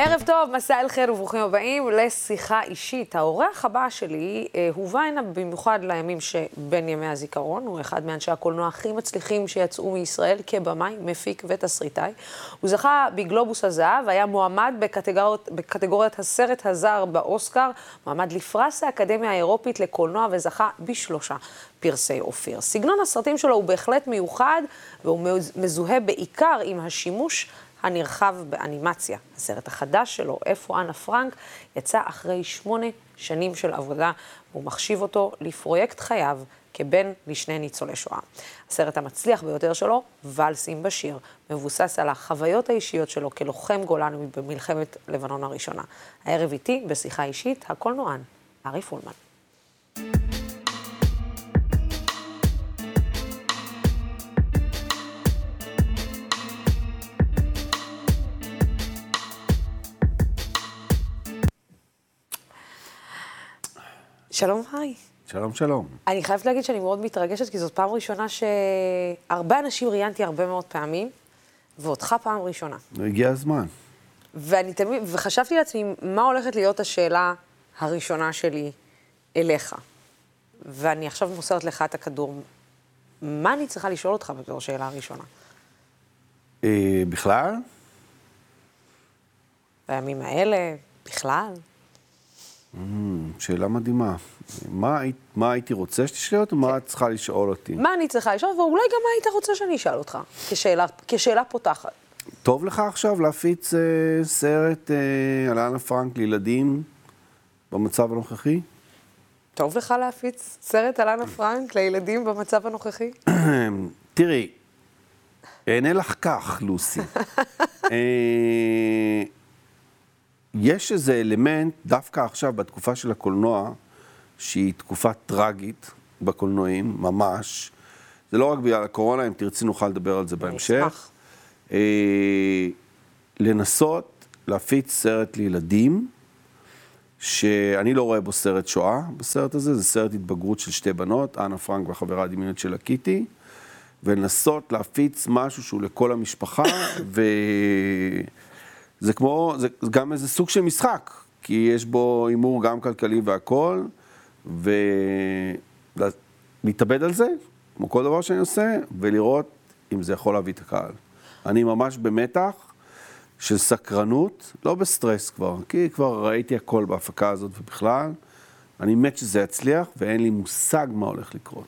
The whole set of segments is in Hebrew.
ערב טוב, מסע אל חיר וברוכים הבאים לשיחה אישית. האורח הבא שלי אה, הובא הנה במיוחד לימים שבין ימי הזיכרון. הוא אחד מאנשי הקולנוע הכי מצליחים שיצאו מישראל כבמאי, מפיק ותסריטאי. הוא זכה בגלובוס הזהב, היה מועמד בקטגוריות, בקטגוריית הסרט הזר באוסקר, מועמד לפרס האקדמיה האירופית לקולנוע וזכה בשלושה פרסי אופיר. סגנון הסרטים שלו הוא בהחלט מיוחד, והוא מזוהה בעיקר עם השימוש הנרחב באנימציה. הסרט החדש שלו, איפה אנה פרנק, יצא אחרי שמונה שנים של עבודה, והוא מחשיב אותו לפרויקט חייו כבן לשני ניצולי שואה. הסרט המצליח ביותר שלו, ואלסים בשיר, מבוסס על החוויות האישיות שלו כלוחם גולני במלחמת לבנון הראשונה. הערב איתי, בשיחה אישית, הקולנוען, ארי פולמן. שלום, היי. שלום, שלום. אני חייבת להגיד שאני מאוד מתרגשת, כי זאת פעם ראשונה שהרבה אנשים ראיינתי הרבה מאוד פעמים, ואותך פעם ראשונה. הגיע הזמן. ואני תמיד, וחשבתי לעצמי, מה הולכת להיות השאלה הראשונה שלי אליך? ואני עכשיו מוסרת לך את הכדור. מה אני צריכה לשאול אותך בתור שאלה הראשונה? אה, בכלל? בימים האלה, בכלל? Mm, שאלה מדהימה. מה, מה הייתי רוצה שתשאל אותי, מה את צריכה לשאול אותי? מה אני צריכה לשאול, ואולי גם מה היית רוצה שאני אשאל אותך, כשאלה, כשאלה פותחת. טוב לך עכשיו להפיץ אה, סרט אה, על אנה פרנק לילדים במצב הנוכחי? טוב לך להפיץ סרט על אנה פרנק לילדים במצב הנוכחי? תראי, אענה לך כך, לוסי. אה, יש איזה אלמנט, דווקא עכשיו, בתקופה של הקולנוע, שהיא תקופה טרגית בקולנועים, ממש. זה לא רק בגלל הקורונה, אם תרצי נוכל לדבר על זה בהמשך. אה, לנסות להפיץ סרט לילדים, שאני לא רואה בו סרט שואה בסרט הזה, זה סרט התבגרות של שתי בנות, אנה פרנק והחברה הדמיונית שלה קיטי, ולנסות להפיץ משהו שהוא לכל המשפחה, ו... זה כמו, זה גם איזה סוג של משחק, כי יש בו הימור גם כלכלי והכול, ולהתאבד על זה, כמו כל דבר שאני עושה, ולראות אם זה יכול להביא את הקהל. אני ממש במתח של סקרנות, לא בסטרס כבר, כי כבר ראיתי הכל בהפקה הזאת ובכלל. אני מת שזה יצליח, ואין לי מושג מה הולך לקרות.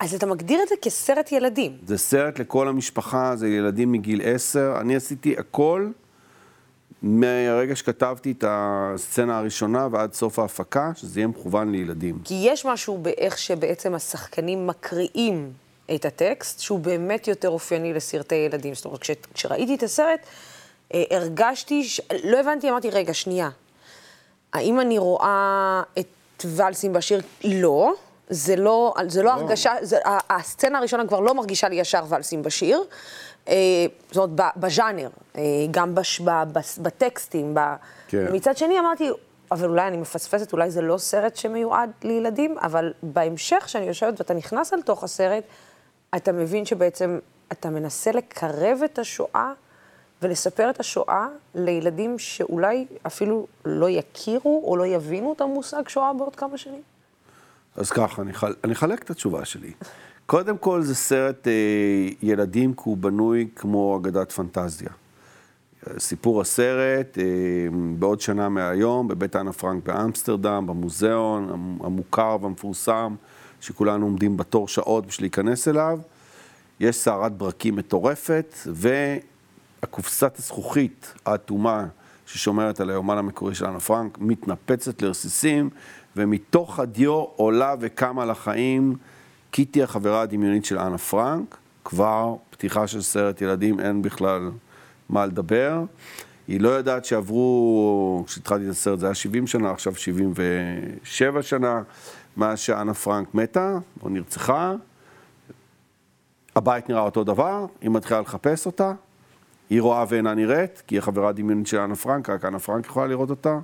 אז אתה מגדיר את זה כסרט ילדים. זה סרט לכל המשפחה, זה ילדים מגיל עשר. אני עשיתי הכל. מהרגע שכתבתי את הסצנה הראשונה ועד סוף ההפקה, שזה יהיה מכוון לילדים. כי יש משהו באיך שבעצם השחקנים מקריאים את הטקסט, שהוא באמת יותר אופייני לסרטי ילדים. זאת אומרת, כש, כשראיתי את הסרט, אה, הרגשתי, ש... לא הבנתי, אמרתי, רגע, שנייה, האם אני רואה את ואלסים בשיר? לא. זה לא, זה לא, לא. הרגשה, זה, הסצנה הראשונה כבר לא מרגישה לי ישר ואלסים בשיר. אה, זאת אומרת, בז'אנר, אה, גם בש, בטקסטים. כן. מצד שני אמרתי, אבל אולי אני מפספסת, אולי זה לא סרט שמיועד לילדים, אבל בהמשך, כשאני יושבת ואתה נכנס אל תוך הסרט, אתה מבין שבעצם אתה מנסה לקרב את השואה ולספר את השואה לילדים שאולי אפילו לא יכירו או לא יבינו את המושג שואה בעוד כמה שנים? אז ככה, אני אחלק את התשובה שלי. קודם כל זה סרט אה, ילדים כי הוא בנוי כמו אגדת פנטזיה. סיפור הסרט, אה, בעוד שנה מהיום, בבית אנה פרנק באמסטרדם, במוזיאון המוכר והמפורסם, שכולנו עומדים בתור שעות בשביל להיכנס אליו. יש סערת ברקים מטורפת, והקופסת הזכוכית האטומה ששומרת על היומן המקורי של אנה פרנק מתנפצת לרסיסים, ומתוך הדיו עולה וקמה לחיים. קיטי החברה הדמיונית של אנה פרנק, כבר פתיחה של סרט ילדים, אין בכלל מה לדבר. היא לא יודעת שעברו, כשהתחלתי את הסרט זה היה 70 שנה, עכשיו 77 שנה, מאז שאנה פרנק מתה או נרצחה. הבית נראה אותו דבר, היא מתחילה לחפש אותה, היא רואה ואינה נראית, כי היא החברה הדמיונית של אנה פרנק, רק אנה פרנק יכולה לראות אותה.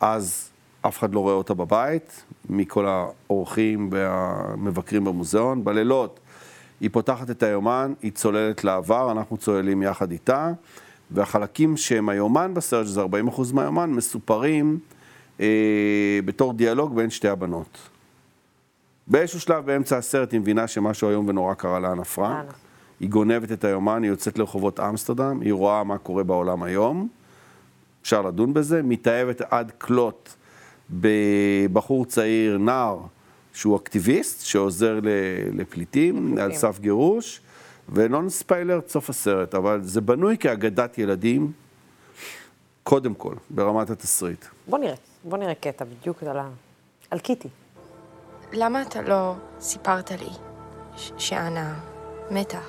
אז אף אחד לא רואה אותה בבית, מכל האורחים והמבקרים במוזיאון. בלילות היא פותחת את היומן, היא צוללת לעבר, אנחנו צוללים יחד איתה, והחלקים שהם היומן בסרט, שזה 40% מהיומן, מסופרים אה, בתור דיאלוג בין שתי הבנות. באיזשהו שלב באמצע הסרט היא מבינה שמשהו איום ונורא קרה לאנה פרנק. היא גונבת את היומן, היא יוצאת לרחובות אמסטרדם, היא רואה מה קורה בעולם היום, אפשר לדון בזה, מתאהבת עד כלות בבחור צעיר, נער, שהוא אקטיביסט, שעוזר ל- לפליטים, על סף גירוש, ולא נספיילר את סוף הסרט, אבל זה בנוי כאגדת ילדים, קודם כל, ברמת התסריט. בוא נראה, בוא נראה קטע בדיוק על, ה... על קיטי. למה אתה לא סיפרת לי ש- שאנה מתה?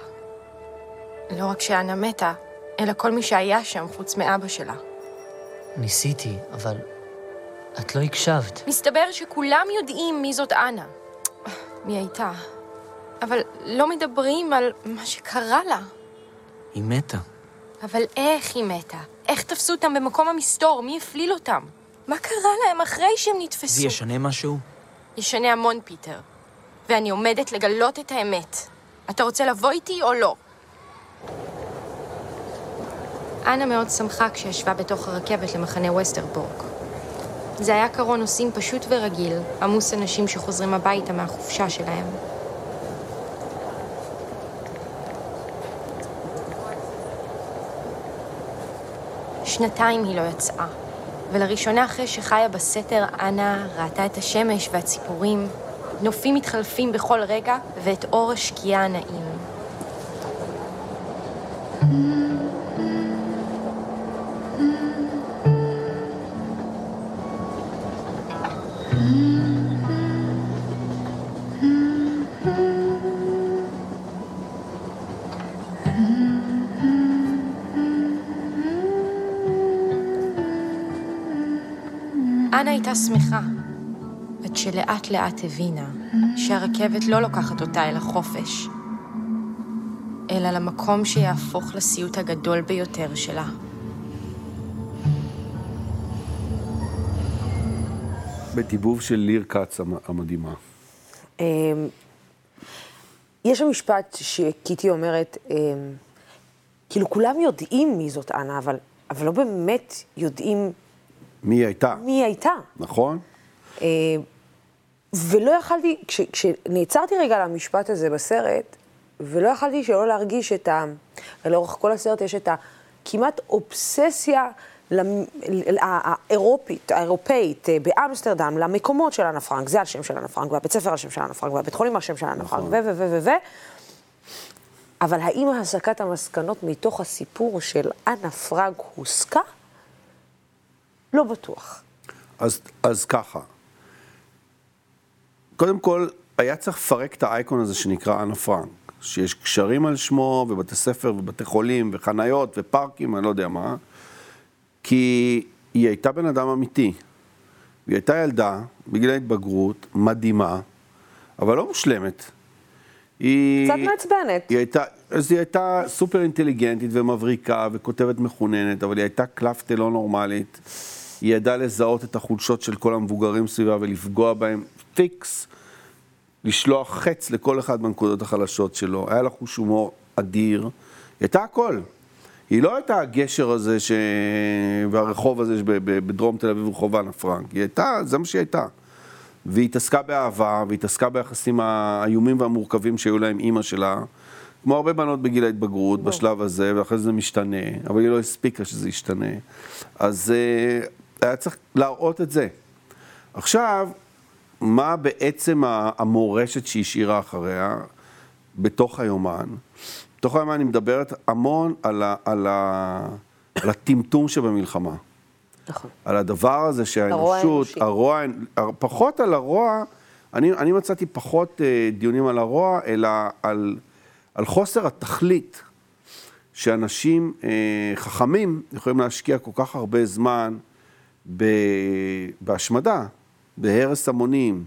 לא רק שאנה מתה, אלא כל מי שהיה שם חוץ מאבא שלה. ניסיתי, אבל את לא הקשבת. מסתבר שכולם יודעים מי זאת אנה. מי הייתה. אבל לא מדברים על מה שקרה לה. היא מתה. אבל איך היא מתה? איך תפסו אותם במקום המסתור? מי הפליל אותם? מה קרה להם אחרי שהם נתפסו? זה ישנה משהו? ישנה המון, פיטר. ואני עומדת לגלות את האמת. אתה רוצה לבוא איתי או לא? אנה מאוד שמחה כשישבה בתוך הרכבת למחנה וסטרבורג. זה היה קרון נוסעים פשוט ורגיל, עמוס אנשים שחוזרים הביתה מהחופשה שלהם. שנתיים היא לא יצאה, ולראשונה אחרי שחיה בסתר, אנה ראתה את השמש והציפורים, נופים מתחלפים בכל רגע, ואת אור השקיעה הנעים. אנה הייתה שמחה, עד שלאט לאט הבינה שהרכבת לא לוקחת אותה אל החופש, אלא למקום שיהפוך לסיוט הגדול ביותר שלה. בדיבוב של ליר כץ המ- המדהימה. אמ, יש שם משפט שקיטי אומרת, אמ, כאילו כולם יודעים מי זאת אנה, אבל, אבל לא באמת יודעים מי היא הייתה, מי היא הייתה. נכון? אה, ולא יכלתי, כש, כשנעצרתי רגע על המשפט הזה בסרט, ולא יכלתי שלא להרגיש את ה... לאורך כל הסרט יש את הכמעט אובססיה האירופית, האירופאית אה, באמסטרדם, למקומות של אנה פרנק, זה על שם של אנה פרנק, והבית ספר על שם של אנה פרנק, והבית חולים על שם של אנה פרנק, ו... ו... ו... ו... ו... אבל האם הסקת המסקנות מתוך הסיפור של אנה פרנק הוסקה? לא בטוח. אז, אז ככה, קודם כל, היה צריך לפרק את האייקון הזה שנקרא אנה פרנק, שיש קשרים על שמו, ובתי ספר, ובתי חולים, וחניות, ופארקים, אני לא יודע מה, כי היא הייתה בן אדם אמיתי. והיא הייתה ילדה, בגיל ההתבגרות, מדהימה, אבל לא מושלמת. היא... קצת מעצבנת. היא הייתה, אז היא הייתה סופר אינטליגנטית ומבריקה וכותבת מחוננת, אבל היא הייתה קלפטה לא נורמלית. היא ידעה לזהות את החולשות של כל המבוגרים סביבה ולפגוע בהם פיקס, לשלוח חץ לכל אחד מהנקודות החלשות שלו. היה לה חוש הומור אדיר. היא הייתה הכל. היא לא הייתה הגשר הזה ש... והרחוב הזה בדרום תל אביב, רחוב אנה פרנק. היא הייתה, זה מה שהיא הייתה. והיא התעסקה באהבה, והיא התעסקה ביחסים האיומים והמורכבים שהיו לה עם אימא שלה, כמו הרבה בנות בגיל ההתבגרות בשלב הזה, ואחרי זה זה משתנה, אבל היא לא הספיקה שזה ישתנה. אז uh, היה צריך להראות את זה. עכשיו, מה בעצם המורשת שהיא השאירה אחריה בתוך היומן? בתוך היומן היא מדברת המון על, ה, על, ה, על הטמטום שבמלחמה. נכון. על הדבר הזה הרוע שהאנושות, האנושי. הרוע, פחות על הרוע, אני, אני מצאתי פחות אה, דיונים על הרוע, אלא על, על חוסר התכלית שאנשים אה, חכמים יכולים להשקיע כל כך הרבה זמן בהשמדה, בהרס המונים,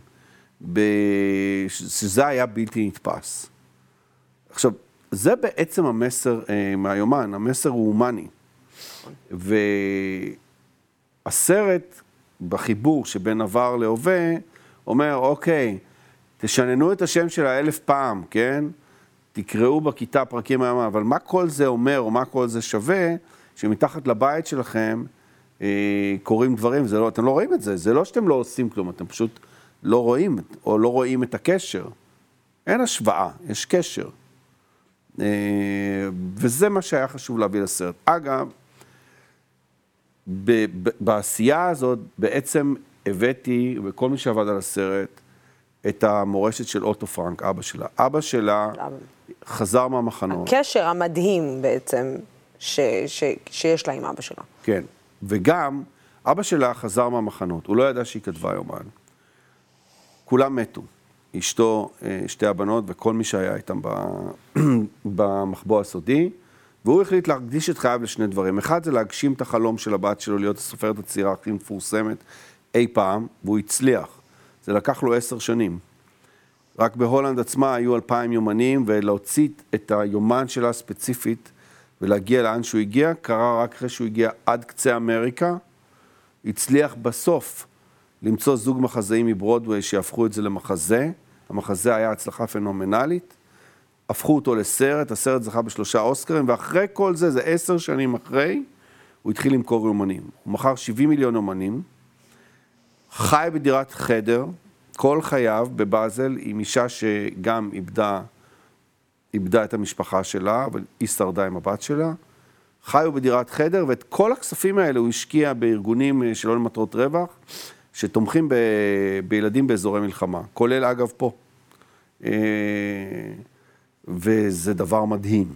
שזה היה בלתי נתפס. עכשיו, זה בעצם המסר אה, מהיומן, המסר הוא הומני. והסרט, בחיבור שבין עבר להווה, אומר, אוקיי, תשננו את השם שלה אלף פעם, כן? תקראו בכיתה פרקים מהיומן, אבל מה כל זה אומר, או מה כל זה שווה, שמתחת לבית שלכם קורים דברים, לא, אתם לא רואים את זה, זה לא שאתם לא עושים כלום, אתם פשוט לא רואים, או לא רואים את הקשר. אין השוואה, יש קשר. אה, וזה מה שהיה חשוב להביא לסרט. אגב, בעשייה הזאת בעצם הבאתי, וכל מי שעבד על הסרט, את המורשת של אוטו פרנק, אבא שלה. אבא שלה חזר מהמחנות. הקשר המדהים בעצם ש, ש, שיש לה עם אבא שלה. כן. וגם, אבא שלה חזר מהמחנות, הוא לא ידע שהיא כתבה יומן. כולם מתו. אשתו, אה, שתי הבנות וכל מי שהיה איתם במחבוא הסודי, והוא החליט להקדיש את חייו לשני דברים. אחד זה להגשים את החלום של הבת שלו להיות הסופרת הצעירה הכי מפורסמת אי פעם, והוא הצליח. זה לקח לו עשר שנים. רק בהולנד עצמה היו אלפיים יומנים, ולהוציא את היומן שלה ספציפית ולהגיע לאן שהוא הגיע, קרה רק אחרי שהוא הגיע עד קצה אמריקה. הצליח בסוף למצוא זוג מחזאים מברודוויי שיהפכו את זה למחזה. המחזה היה הצלחה פנומנלית. הפכו אותו לסרט, הסרט זכה בשלושה אוסקרים, ואחרי כל זה, זה עשר שנים אחרי, הוא התחיל למכור יומנים. הוא מכר 70 מיליון יומנים, חי בדירת חדר, כל חייו בבאזל, עם אישה שגם איבדה, איבדה את המשפחה שלה, אבל היא שרדה עם הבת שלה. חיו בדירת חדר, ואת כל הכספים האלה הוא השקיע בארגונים אה, שלא למטרות רווח, שתומכים ב, בילדים באזורי מלחמה, כולל אגב פה. אה, וזה דבר מדהים.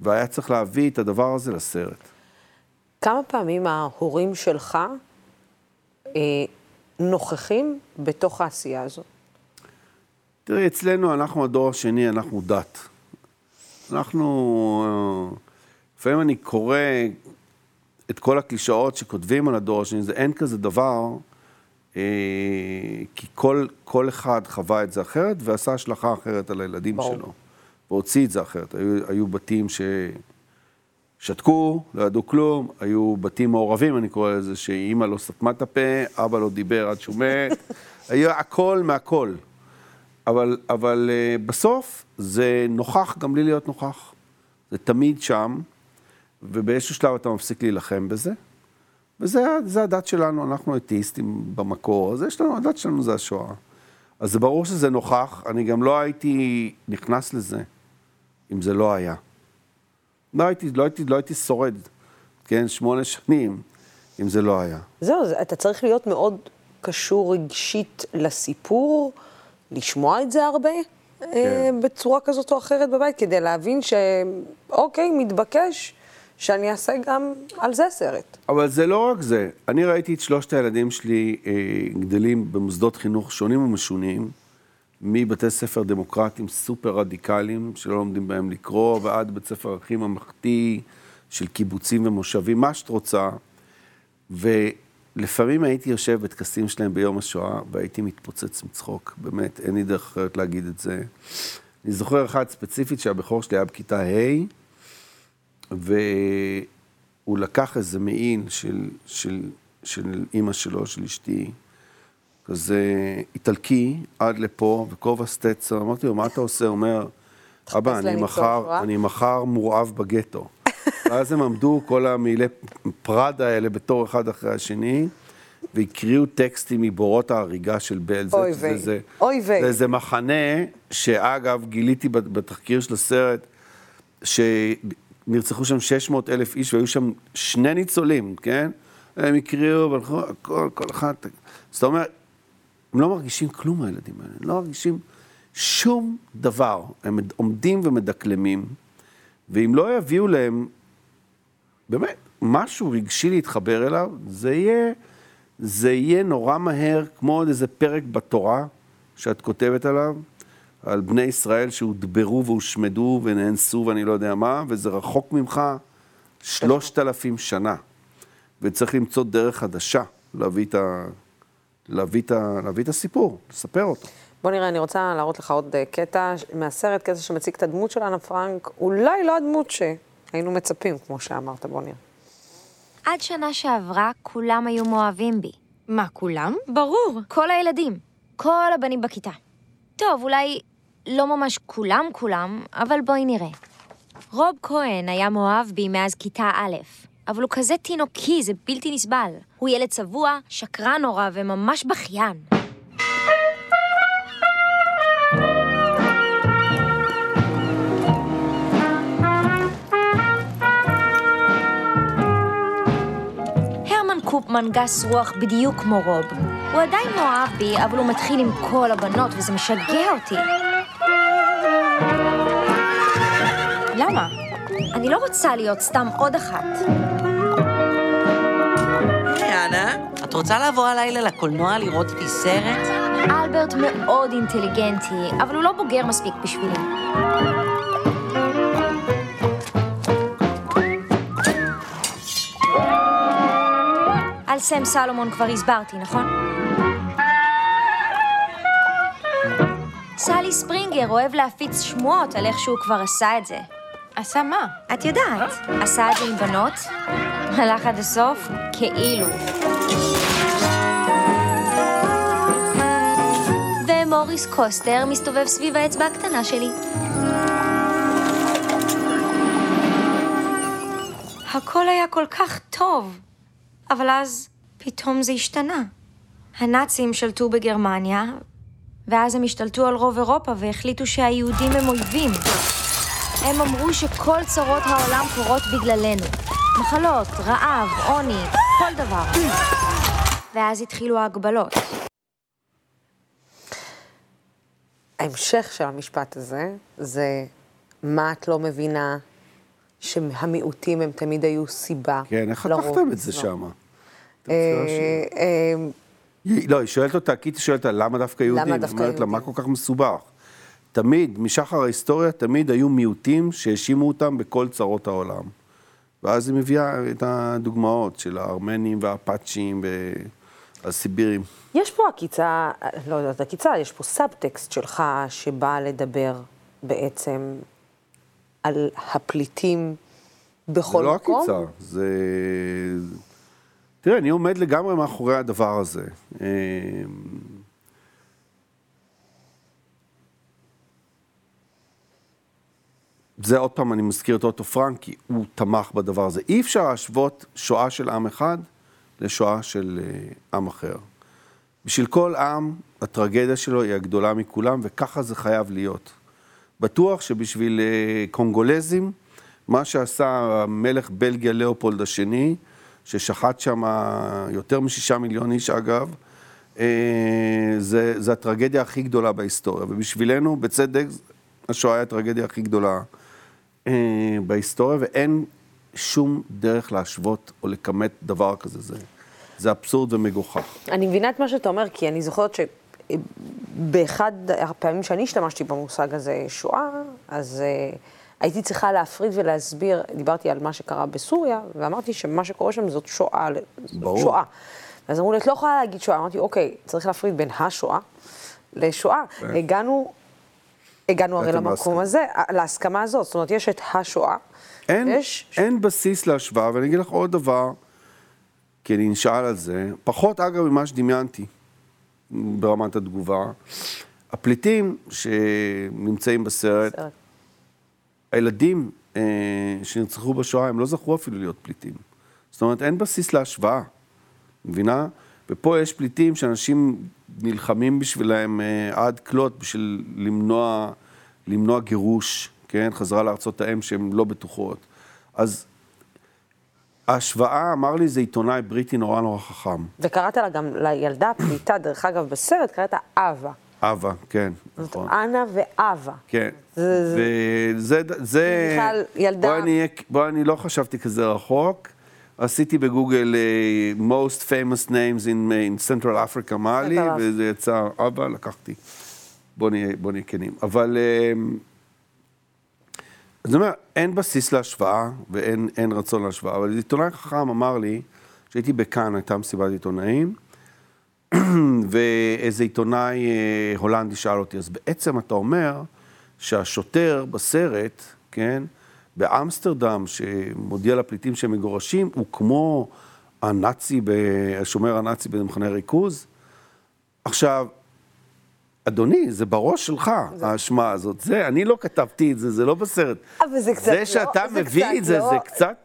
והיה צריך להביא את הדבר הזה לסרט. כמה פעמים ההורים שלך אה, נוכחים בתוך העשייה הזאת? תראי, אצלנו, אנחנו הדור השני, אנחנו דת. אנחנו, אה, לפעמים אני קורא את כל הקלישאות שכותבים על הדור השני, זה אין כזה דבר, אה, כי כל, כל אחד חווה את זה אחרת ועשה השלכה אחרת על הילדים ברור. שלו. והוציא את זה אחרת. היו, היו בתים ששתקו, לא ידעו כלום, היו בתים מעורבים, אני קורא לזה, שאימא לא סתמה את הפה, אבא לא דיבר עד שהוא מת, היה הכל מהכל. אבל, אבל uh, בסוף זה נוכח גם בלי להיות נוכח. זה תמיד שם, ובאיזשהו שלב אתה מפסיק להילחם בזה. וזה זה הדת שלנו, אנחנו אתאיסטים במקור, אז יש לנו, הדת שלנו זה השואה. אז זה ברור שזה נוכח, אני גם לא הייתי נכנס לזה אם זה לא היה. לא הייתי, לא הייתי, לא הייתי שורד, כן, שמונה שנים, אם זה לא היה. זהו, זה- אתה צריך להיות מאוד קשור רגשית לסיפור, לשמוע את זה הרבה, כן. אה, בצורה כזאת או אחרת בבית, כדי להבין שאוקיי, מתבקש שאני אעשה גם על זה סרט. אבל זה לא רק זה. אני ראיתי את שלושת הילדים שלי אה, גדלים במוסדות חינוך שונים ומשונים, מבתי ספר דמוקרטיים סופר רדיקליים, שלא לומדים בהם לקרוא, ועד בית ספר ערכים ממלכתי של קיבוצים ומושבים, מה שאת רוצה. ולפעמים הייתי יושב בטקסים שלהם ביום השואה, והייתי מתפוצץ מצחוק, באמת, אין לי דרך אחרת להגיד את זה. אני זוכר אחת ספציפית שהבכור שלי היה בכיתה ה', והוא לקח איזה מעיל של, של, של אימא שלו, של אשתי, כזה איטלקי, עד לפה, וכובע סטצר. אמרתי לו, מה אתה עושה? הוא אומר, אבא, אני מחר, איתו, אה?" אני מחר מורעב בגטו. ואז הם עמדו, כל המעילי פראדה האלה, בתור אחד אחרי השני, והקריאו טקסטים מבורות ההריגה של בלזק. אוי זה- ויי. זה- אוי ויי. זה איזה מחנה, שאגב, גיליתי בת- בתחקיר של הסרט, שנרצחו שם 600 אלף איש, והיו שם שני ניצולים, כן? הם הקריאו, והלכו, כל, כל אחד... אז אתה אומר, הם לא מרגישים כלום, הילדים האלה, הם לא מרגישים שום דבר. הם מד- עומדים ומדקלמים, ואם לא יביאו להם, באמת, משהו רגשי להתחבר אליו, זה יהיה, זה יהיה נורא מהר, כמו עוד איזה פרק בתורה שאת כותבת עליו, על בני ישראל שהודברו והושמדו ונאנסו ואני לא יודע מה, וזה רחוק ממך שלושת אלפים שנה. וצריך למצוא דרך חדשה להביא את, ה... להביא, את ה... להביא את הסיפור, לספר אותו. בוא נראה, אני רוצה להראות לך עוד אה, קטע מהסרט, קטע שמציג את הדמות של אנה פרנק, אולי לא הדמות שהיינו מצפים, כמו שאמרת, בוא נראה. עד שנה שעברה כולם היו מאוהבים בי. מה, כולם? ברור. כל הילדים. כל הבנים בכיתה. טוב, אולי לא ממש כולם כולם, אבל בואי נראה. רוב כהן היה מאוהב בי מאז כיתה א'. אבל הוא כזה תינוקי, זה בלתי נסבל. הוא ילד צבוע, שקרן נורא וממש בכיין. הרמן קופמן גס רוח בדיוק כמו רוב. הוא עדיין מאוהב בי, אבל הוא מתחיל עם כל הבנות, וזה משגע אותי. למה? אני לא רוצה להיות סתם עוד אחת. היי, אנה, את רוצה לבוא הלילה לקולנוע לראות איתי סרט? אלברט מאוד אינטליגנטי, אבל הוא לא בוגר מספיק בשבילי. סם סלומון כבר הסברתי, נכון? סלי ספרינגר אוהב להפיץ שמועות על איך שהוא כבר עשה את זה. עשה מה? את יודעת, עשה את זה עם בנות, הלך עד הסוף, כאילו. ומוריס קוסטר מסתובב סביב האצבע הקטנה שלי. הכל היה כל כך טוב, אבל אז פתאום זה השתנה. הנאצים שלטו בגרמניה, ואז הם השתלטו על רוב אירופה והחליטו שהיהודים הם אויבים. הם אמרו שכל צרות העולם קורות בגללנו. מחלות, רעב, עוני, כל דבר. ואז התחילו ההגבלות. ההמשך של המשפט הזה, זה מה את לא מבינה שהמיעוטים הם תמיד היו סיבה כן, איך חתכתם את זה לזנוח. אה, אה, לא, היא שואלת אותה, קיטי שואלת אותה, למה דווקא יהודים? למה היא דווקא אומרת לה, מה יהודים? כל כך מסובך? תמיד, משחר ההיסטוריה, תמיד היו מיעוטים שהאשימו אותם בכל צרות העולם. ואז היא מביאה את הדוגמאות של הארמנים והאפאצ'ים והסיבירים. יש פה עקיצה, לא יודעת עקיצה, יש פה סאבטקסט שלך שבא לדבר בעצם על הפליטים בכל זה לא מקום. עקיצה, זה... תראה, אני עומד לגמרי מאחורי הדבר הזה. אמ, זה עוד פעם, אני מזכיר את אוטו פרנק, כי, הוא תמך בדבר הזה. אי אפשר להשוות שואה של עם אחד לשואה של אה, עם אחר. בשביל כל עם, הטרגדיה שלו היא הגדולה מכולם, וככה זה חייב להיות. בטוח שבשביל אה, קונגולזים, מה שעשה המלך בלגיה לאופולד השני, ששחט שם יותר משישה מיליון איש אגב, אה, זה, זה הטרגדיה הכי גדולה בהיסטוריה. ובשבילנו, בצדק, השואה היא הטרגדיה הכי גדולה אה, בהיסטוריה, ואין שום דרך להשוות או לכמת דבר כזה. זה, זה אבסורד ומגוחך. אני מבינה את מה שאתה אומר, כי אני זוכרת שבאחד הפעמים שאני השתמשתי במושג הזה, שואה, אז uh, הייתי צריכה להפריד ולהסביר, דיברתי על מה שקרה בסוריה, ואמרתי שמה שקורה שם זאת שואה. זאת ברור. שואה. ואז אמרו לי, את לא יכולה להגיד שואה. אמרתי, אוקיי, צריך להפריד בין השואה לשואה. הגענו, הגענו הרי למקום להסכמה. הזה, להסכמה הזאת. זאת אומרת, יש את השואה, אין, יש... אין בסיס להשוואה, ואני אגיד לך עוד דבר, כי אני נשאל על זה, פחות אגב ממה שדמיינתי ברמת התגובה. הפליטים שנמצאים בסרט, סרט. הילדים אה, שנרצחו בשואה, הם לא זכו אפילו להיות פליטים. זאת אומרת, אין בסיס להשוואה, מבינה? ופה יש פליטים שאנשים נלחמים בשבילם אה, עד כלות בשביל למנוע, למנוע גירוש, כן? חזרה לארצות האם שהן לא בטוחות. אז ההשוואה, אמר לי, זה עיתונאי בריטי נורא נורא חכם. וקראת לה גם לילדה הפליטה, דרך אגב, בסרט, קראת אבה. אבה, כן, זאת נכון. אנה ואבה. כן. זה- זה... בכלל ילדה- בואי אני, בואי, אני לא חשבתי כזה רחוק. עשיתי בגוגל אה, most famous names in, אה, in Central Africa, מה לי, Central Africa. וזה יצא אבא, לקחתי. בוא נהיה, בוא נהיה כנים. אבל... אה, אז אני אומר, אין בסיס להשוואה ואין אין רצון להשוואה, אבל עיתונאי חכם אמר לי, שהייתי בכאן, הייתה מסיבת עיתונאים, ואיזה עיתונאי אה, הולנדי שאל אותי, אז בעצם אתה אומר שהשוטר בסרט, כן, באמסטרדם, שמודיע לפליטים שהם מגורשים, הוא כמו הנאצי, ב- השומר הנאצי במחנה ריכוז? עכשיו, אדוני, זה בראש שלך, האשמה הזאת. זה, אני לא כתבתי את זה, זה לא בסרט. אבל זה קצת זה לא- שאתה זה מביא קצת את זה, לא- זה קצת...